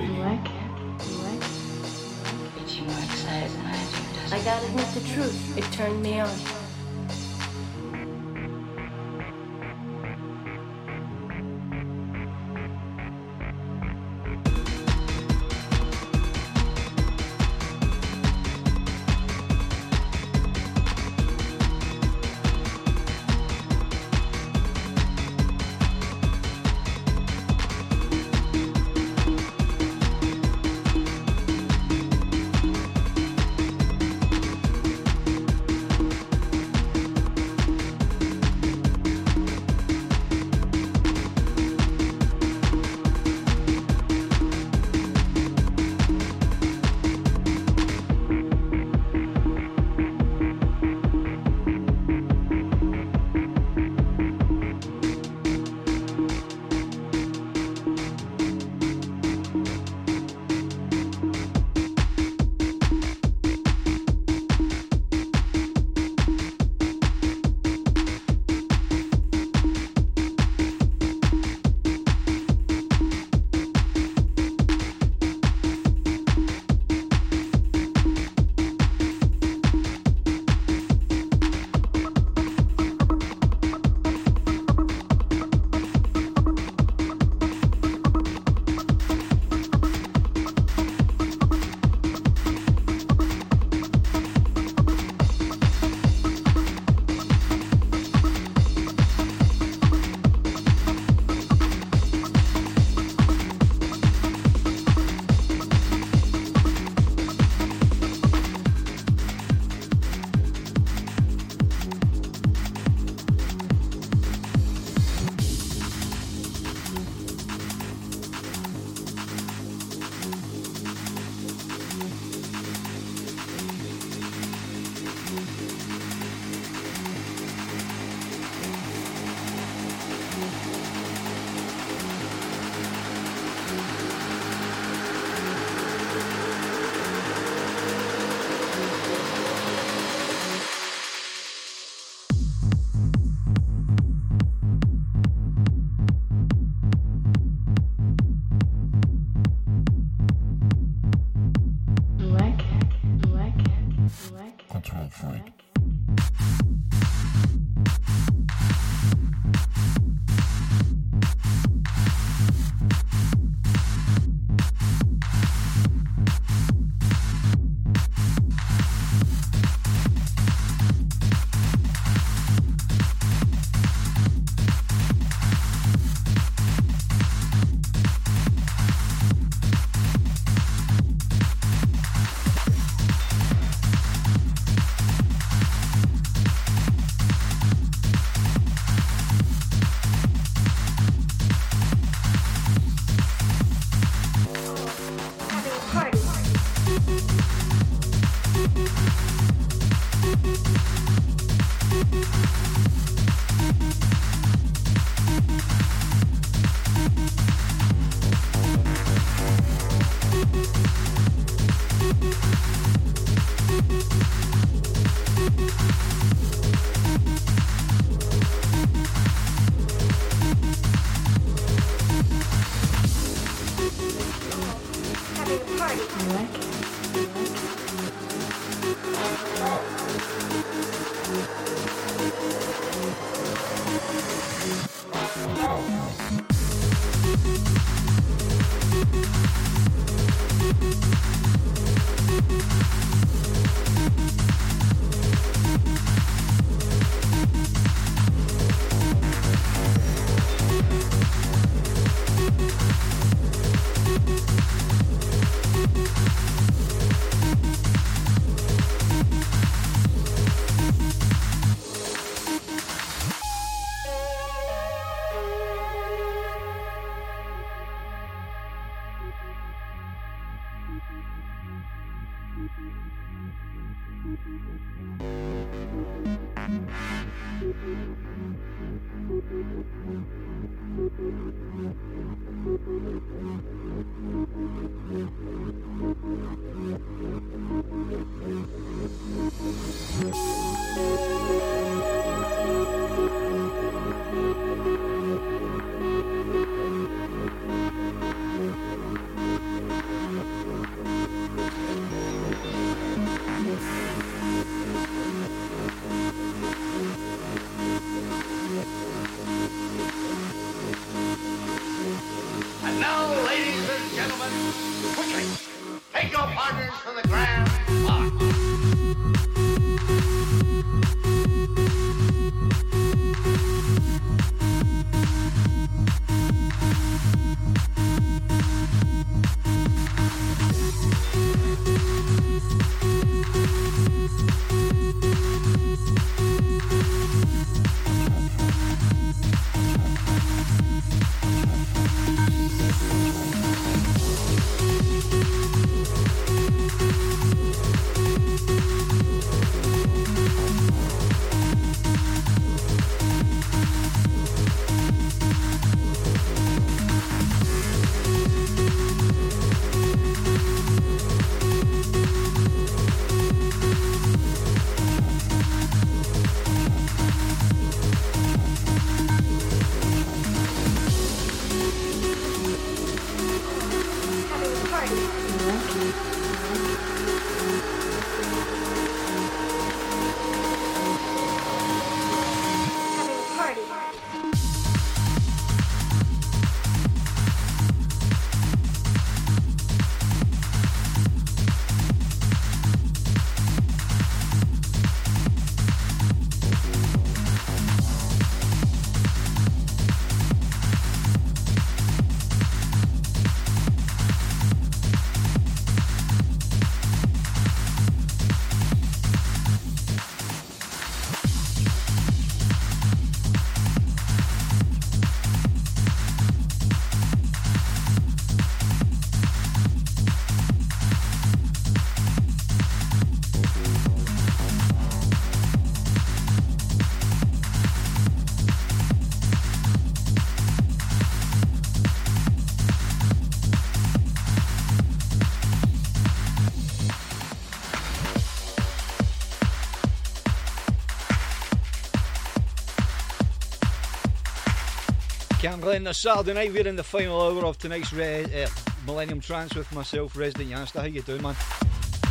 Speaker 5: Can't the Saturday night. We're in the final hour of tonight's Re- uh, Millennium Trance with myself, Resident Yanzta. How you doing, man?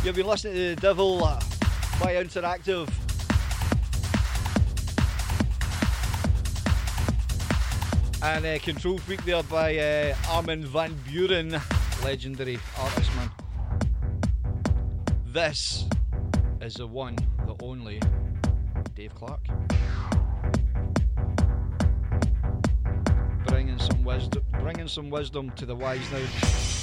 Speaker 5: You've been listening to The Devil uh, by Interactive. And uh, Control Freak there by uh, Armin van Buuren, legendary artist, man. This is the one, the only Dave Clarke. Some wisdom, bringing some wisdom to the wise now.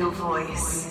Speaker 18: Your voice,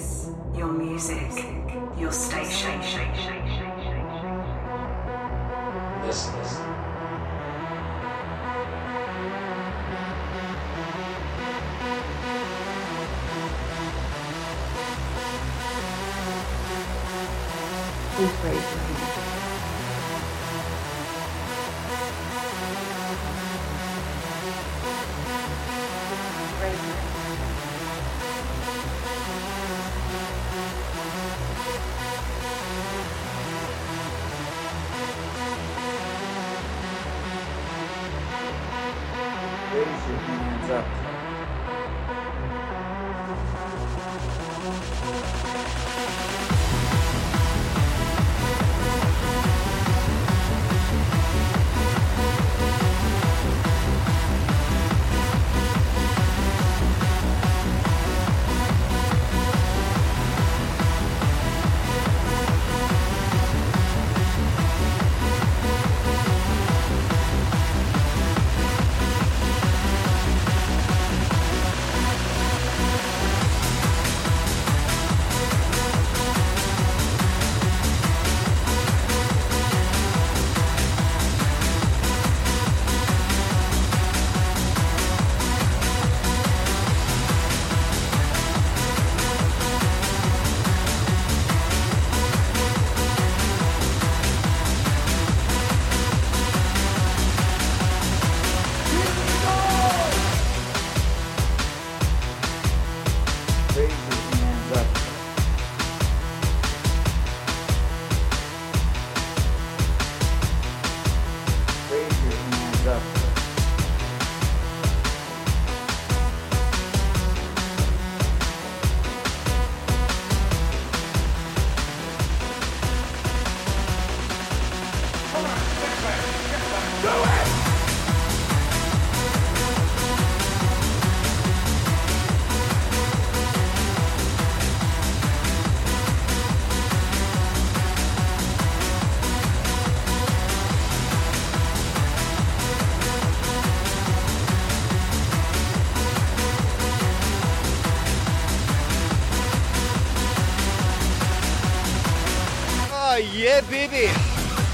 Speaker 5: baby.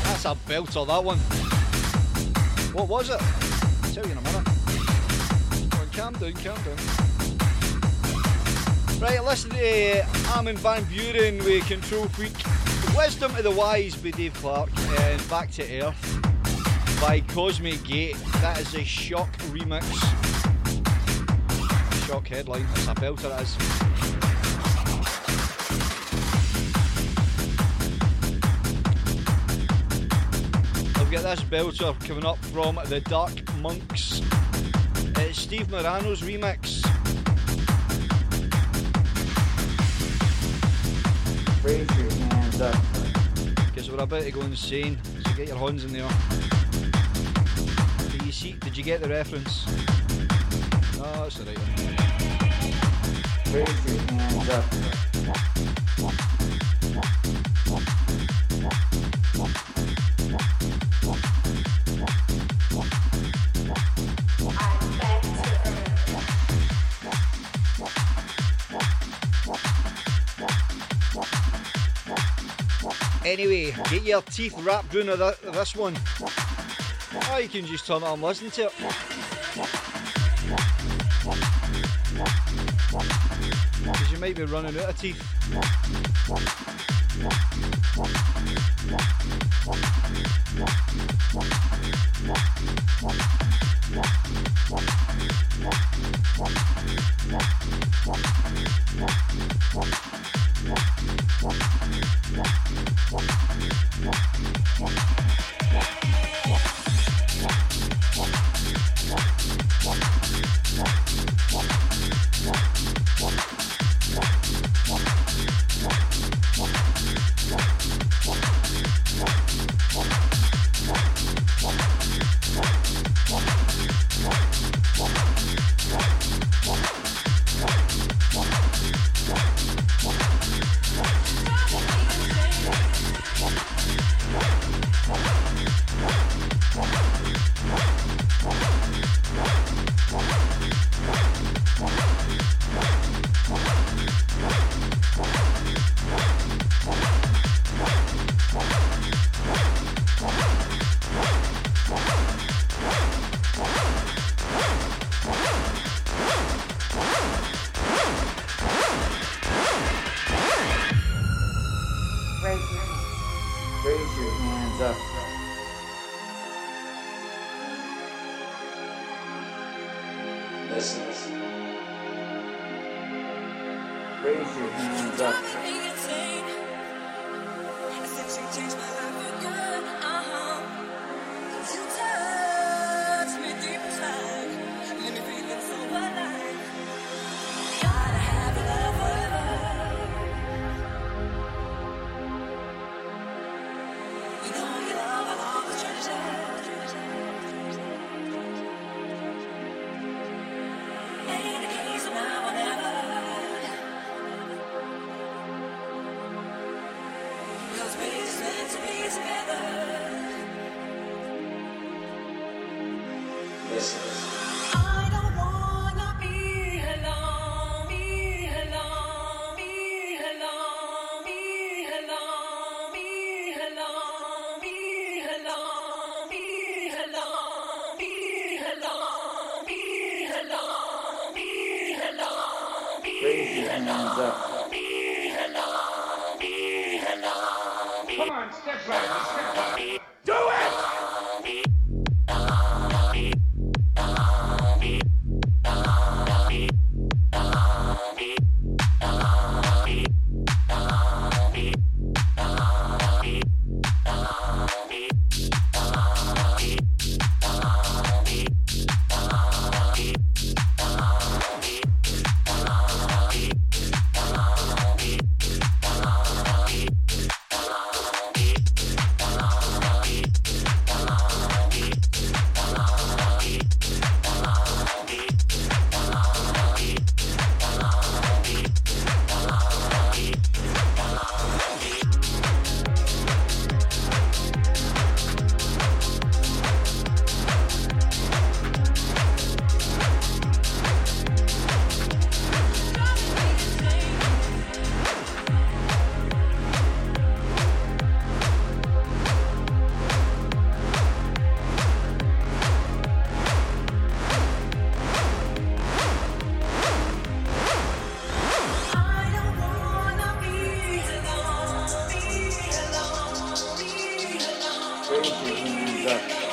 Speaker 5: That's a belter, that one. What was it? I'll tell you in a minute. Come on, calm down, calm down. Right, listen to uh, Armin van Buuren with Control Freak. Wisdom of the Wise by Dave Clarke and Back to Earth by Cosmic Gate. That is a shock remix. Shock headline. It's a belter, it is. Got this belter coming up from the Dark Monks. It's Steve Morano's remix.
Speaker 19: Raise your hands up.
Speaker 5: Because we're about to go insane, so get your hands in there. Do you see? Did you get the reference? No, that's the right one.
Speaker 19: Raise your hands up.
Speaker 5: Anyway, get your teeth wrapped around of this one. Or you can just turn it on and listen to it. Because you might be running out of teeth.
Speaker 8: See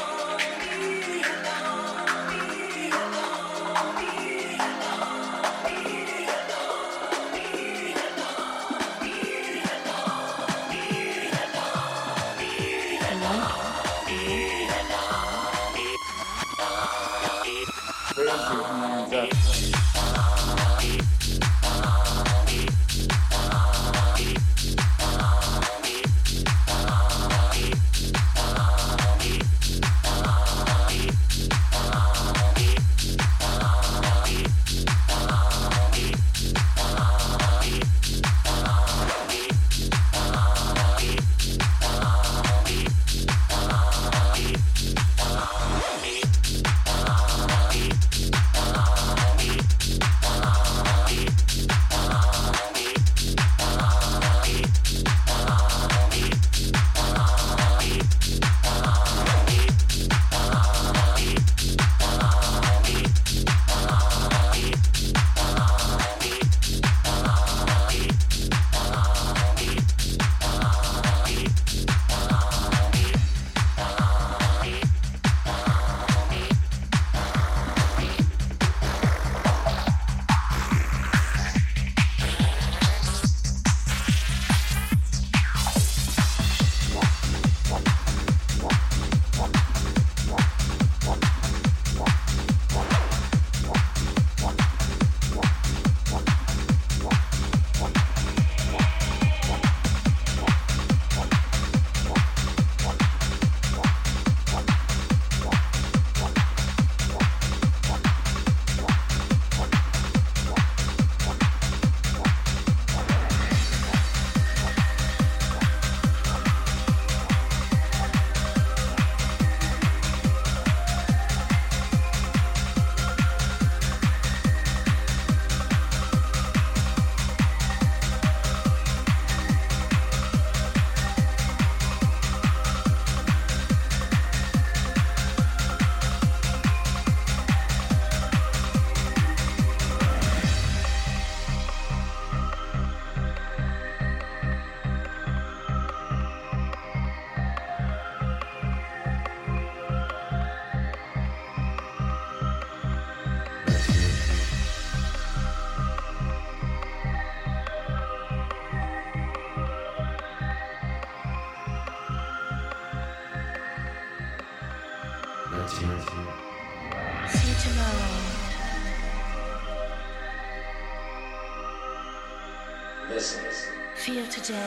Speaker 8: Say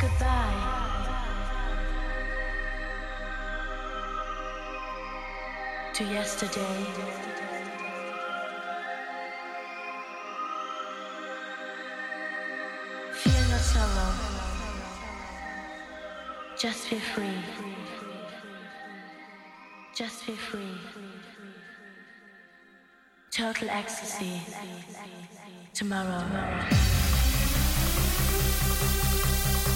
Speaker 8: goodbye. To yesterday. Feel no sorrow. Just be free. Total ecstasy. Tomorrow.
Speaker 19: Raise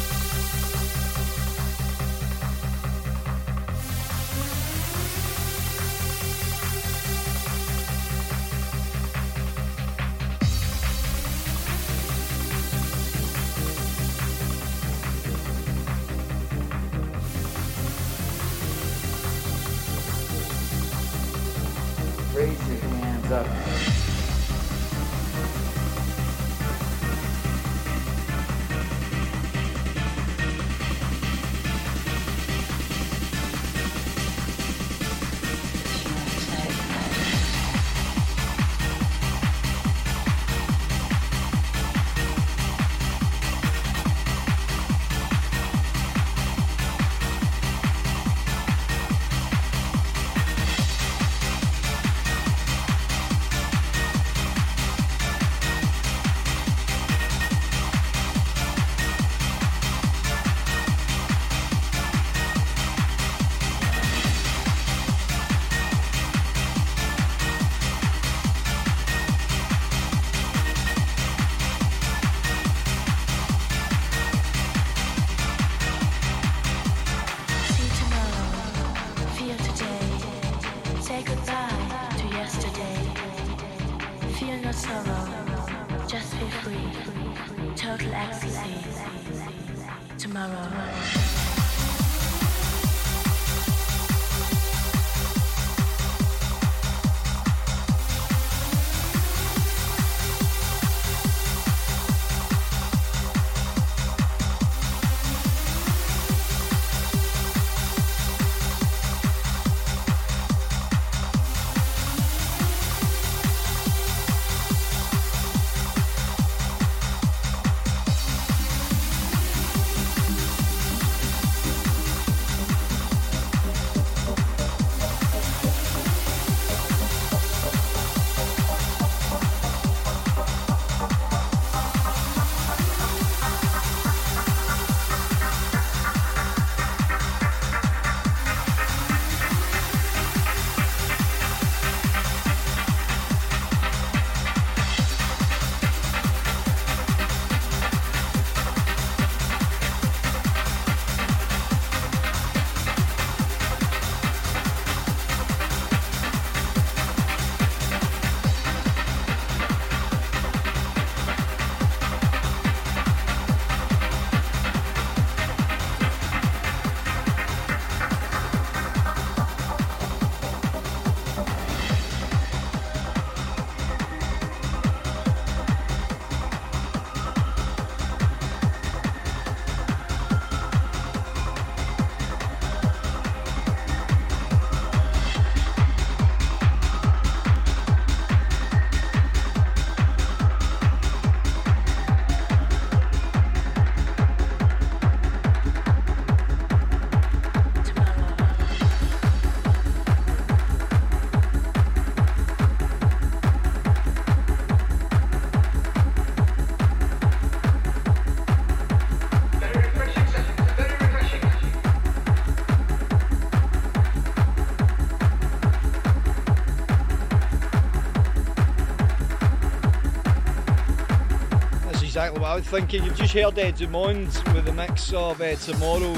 Speaker 5: I was thinking. You've just heard Ed Dumonde with the mix of uh, Tomorrow,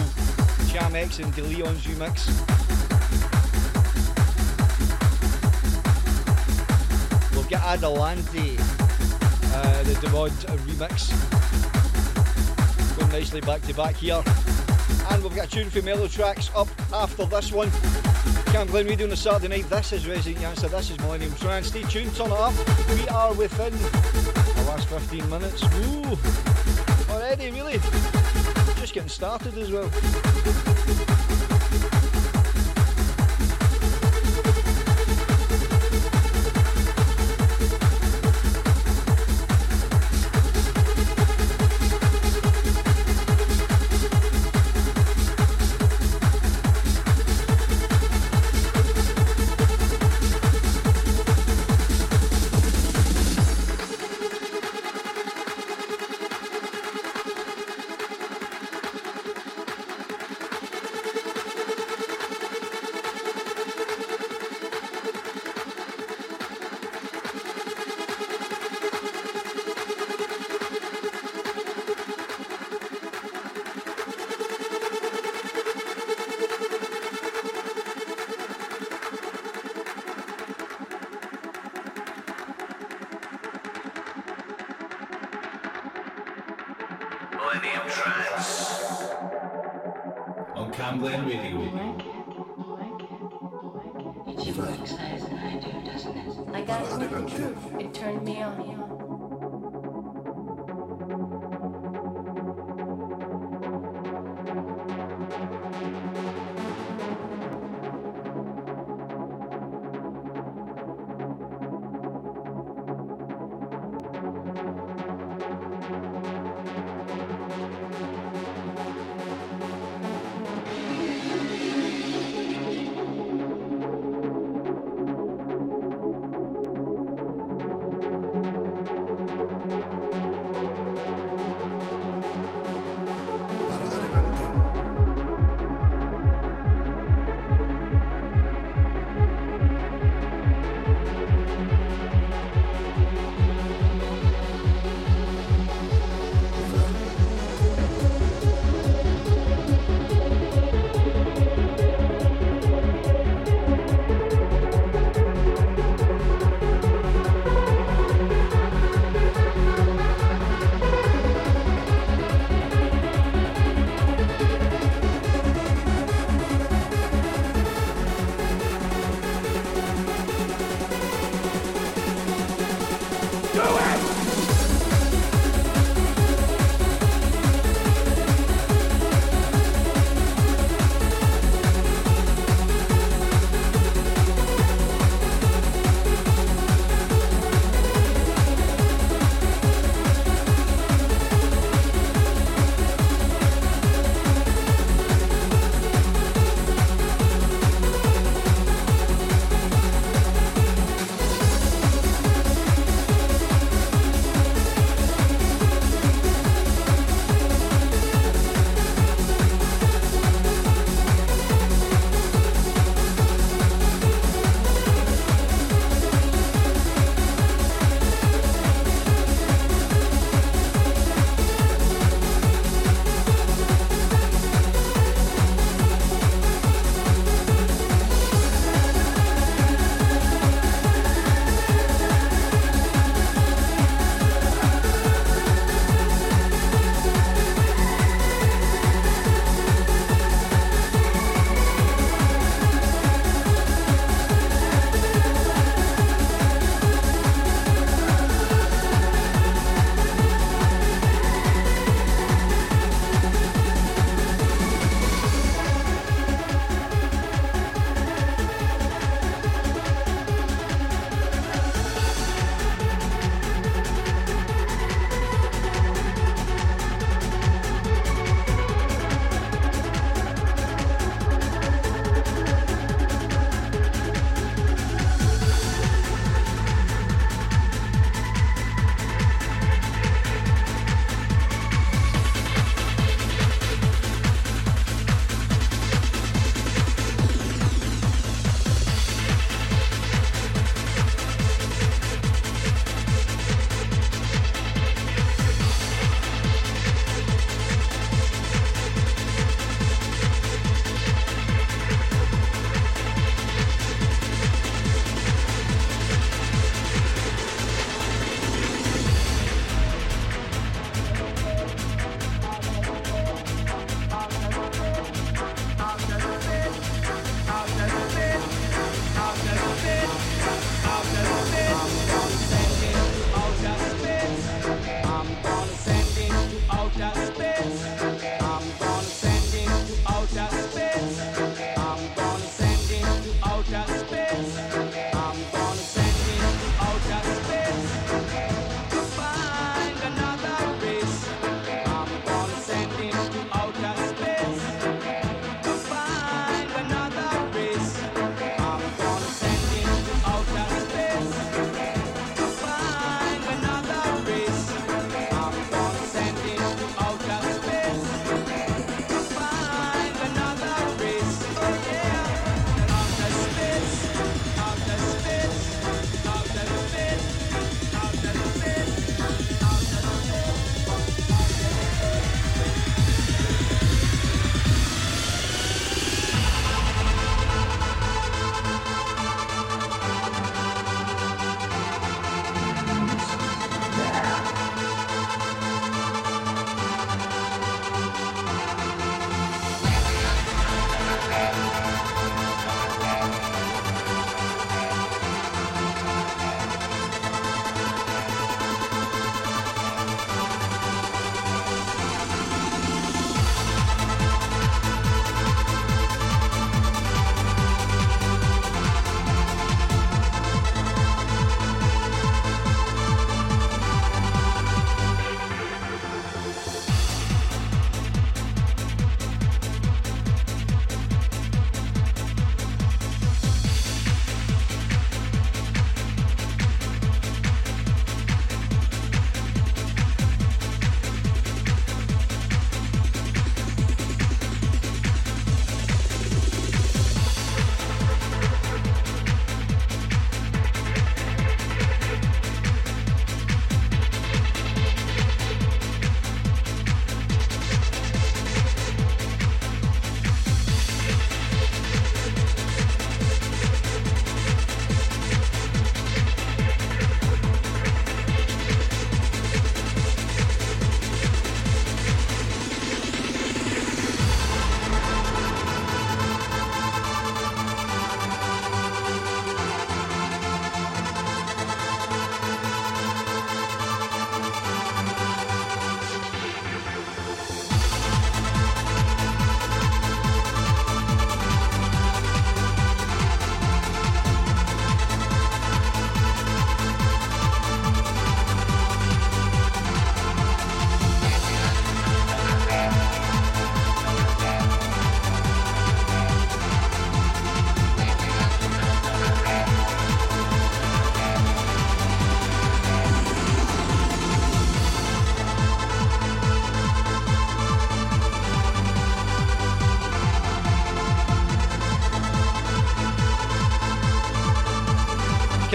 Speaker 5: JamX and De Leon's remix. We'll get Adelante, uh, the Dumonde remix. Going nicely back to back here. And we've got a tune for Mellow Trax up after this one. Cam Glen Radio on a Saturday night. This is Resident Yanzta. This is Millennium Trance. Stay tuned, turn it up. We are within 15 minutes. Ooh, already, really? Just getting started as well.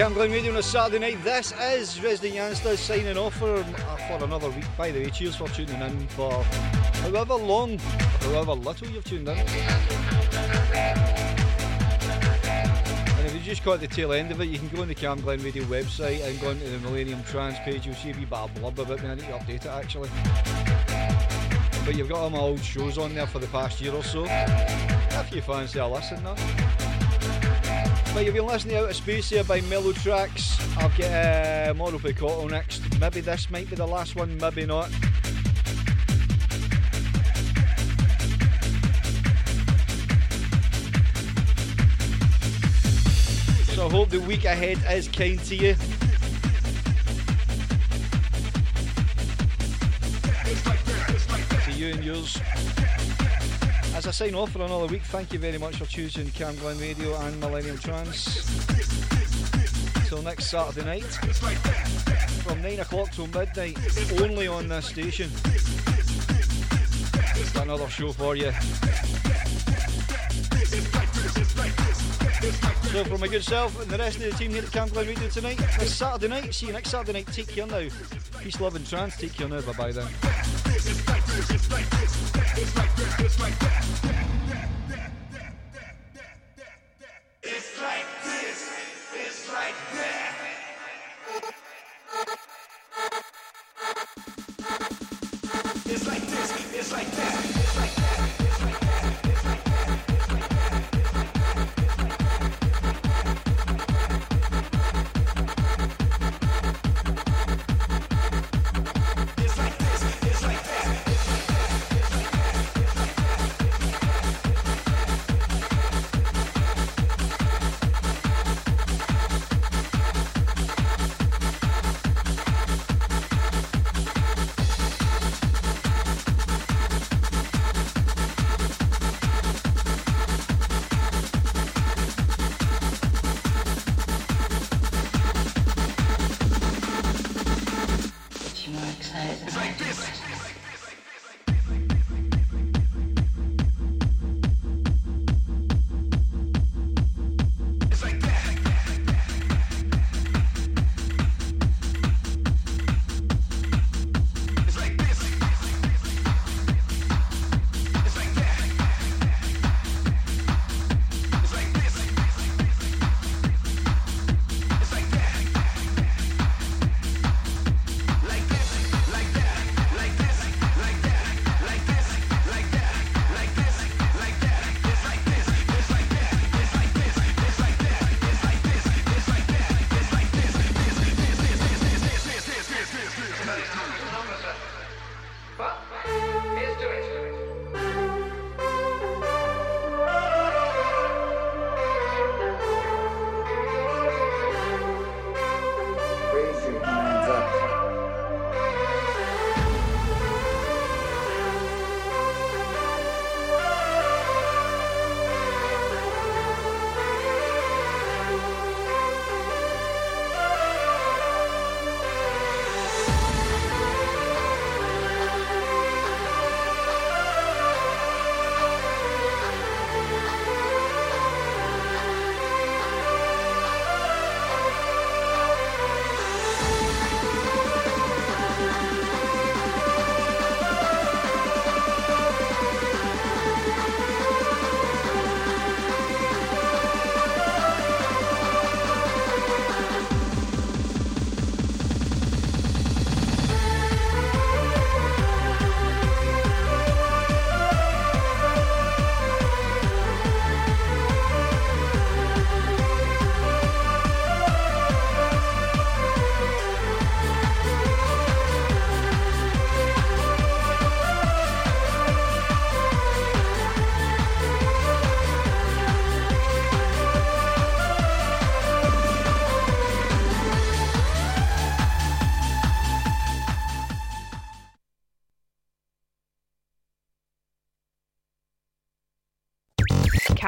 Speaker 5: Cam Glen Radio on a Saturday night. This is Resident Yanzta's signing off for, uh, for another week. By the way, cheers for tuning in for however long, however little you've tuned in. And if you just caught the tail end of it, you can go on the Cam Glen Radio website and go onto the Millennium Trance page. You'll see a wee bit of blurb about me. I need to update it actually. But you've got all my old shows on there for the past year or so. If you fancy a listen, though. But you've been listening out of space here by Mellow Trax. I've got uh, Mauro Picotto next. Maybe this might be the last one, maybe not. So I hope the week ahead is kind to you. Sign off for another week, thank you very much for choosing Cam Glen Radio and Millennium Trance. Till next Saturday night, from 9 o'clock till midnight, only on this station. Got another show for you. So, from my good self and the rest of the team here at Cam Glen Radio tonight, Saturday night. See you next Saturday night. Take care now. Peace, love, and trance. Take care now. Bye bye then.
Speaker 17: It's like this, it's like this, it's like that, like that.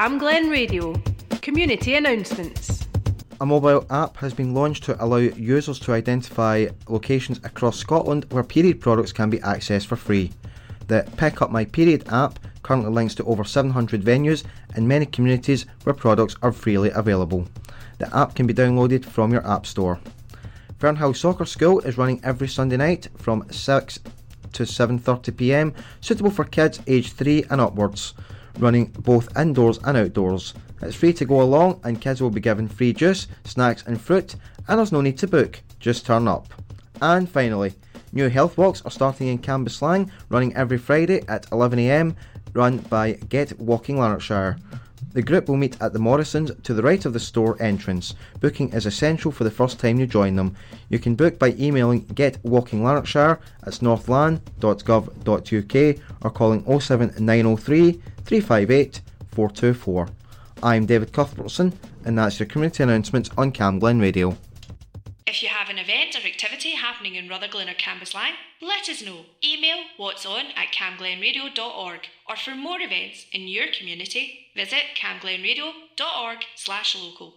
Speaker 18: Cam Glen Radio. Community announcements.
Speaker 20: A mobile app has been launched to allow users to identify locations across Scotland where period products can be accessed for free. The Pick Up My Period app currently links to over 700 venues in many communities where products are freely available. The app can be downloaded from your App Store. Fernhouse Soccer School is running every Sunday night from 6 to 7:30 p.m. suitable for kids aged 3 and upwards, running both indoors and outdoors. It's free to go along and kids will be given free juice, snacks and fruit and there's no need to book, just turn up. And finally, new health walks are starting in Cambuslang, running every Friday at 11am, run by Get Walking Lanarkshire. The group will meet at the Morrisons to the right of the store entrance. Booking is essential for the first time you join them. You can book by emailing getwalkinglanarkshire at northlan.gov.uk or calling 07903 358 424. I'm David Cuthbertson and that's your community announcements on Cam Glen Radio.
Speaker 21: If you have an event or activity happening in Rutherglen or Cambuslang, let us know. Email what's on at camglenradio.org or for more events in your community, visit camglenradio.org slash local.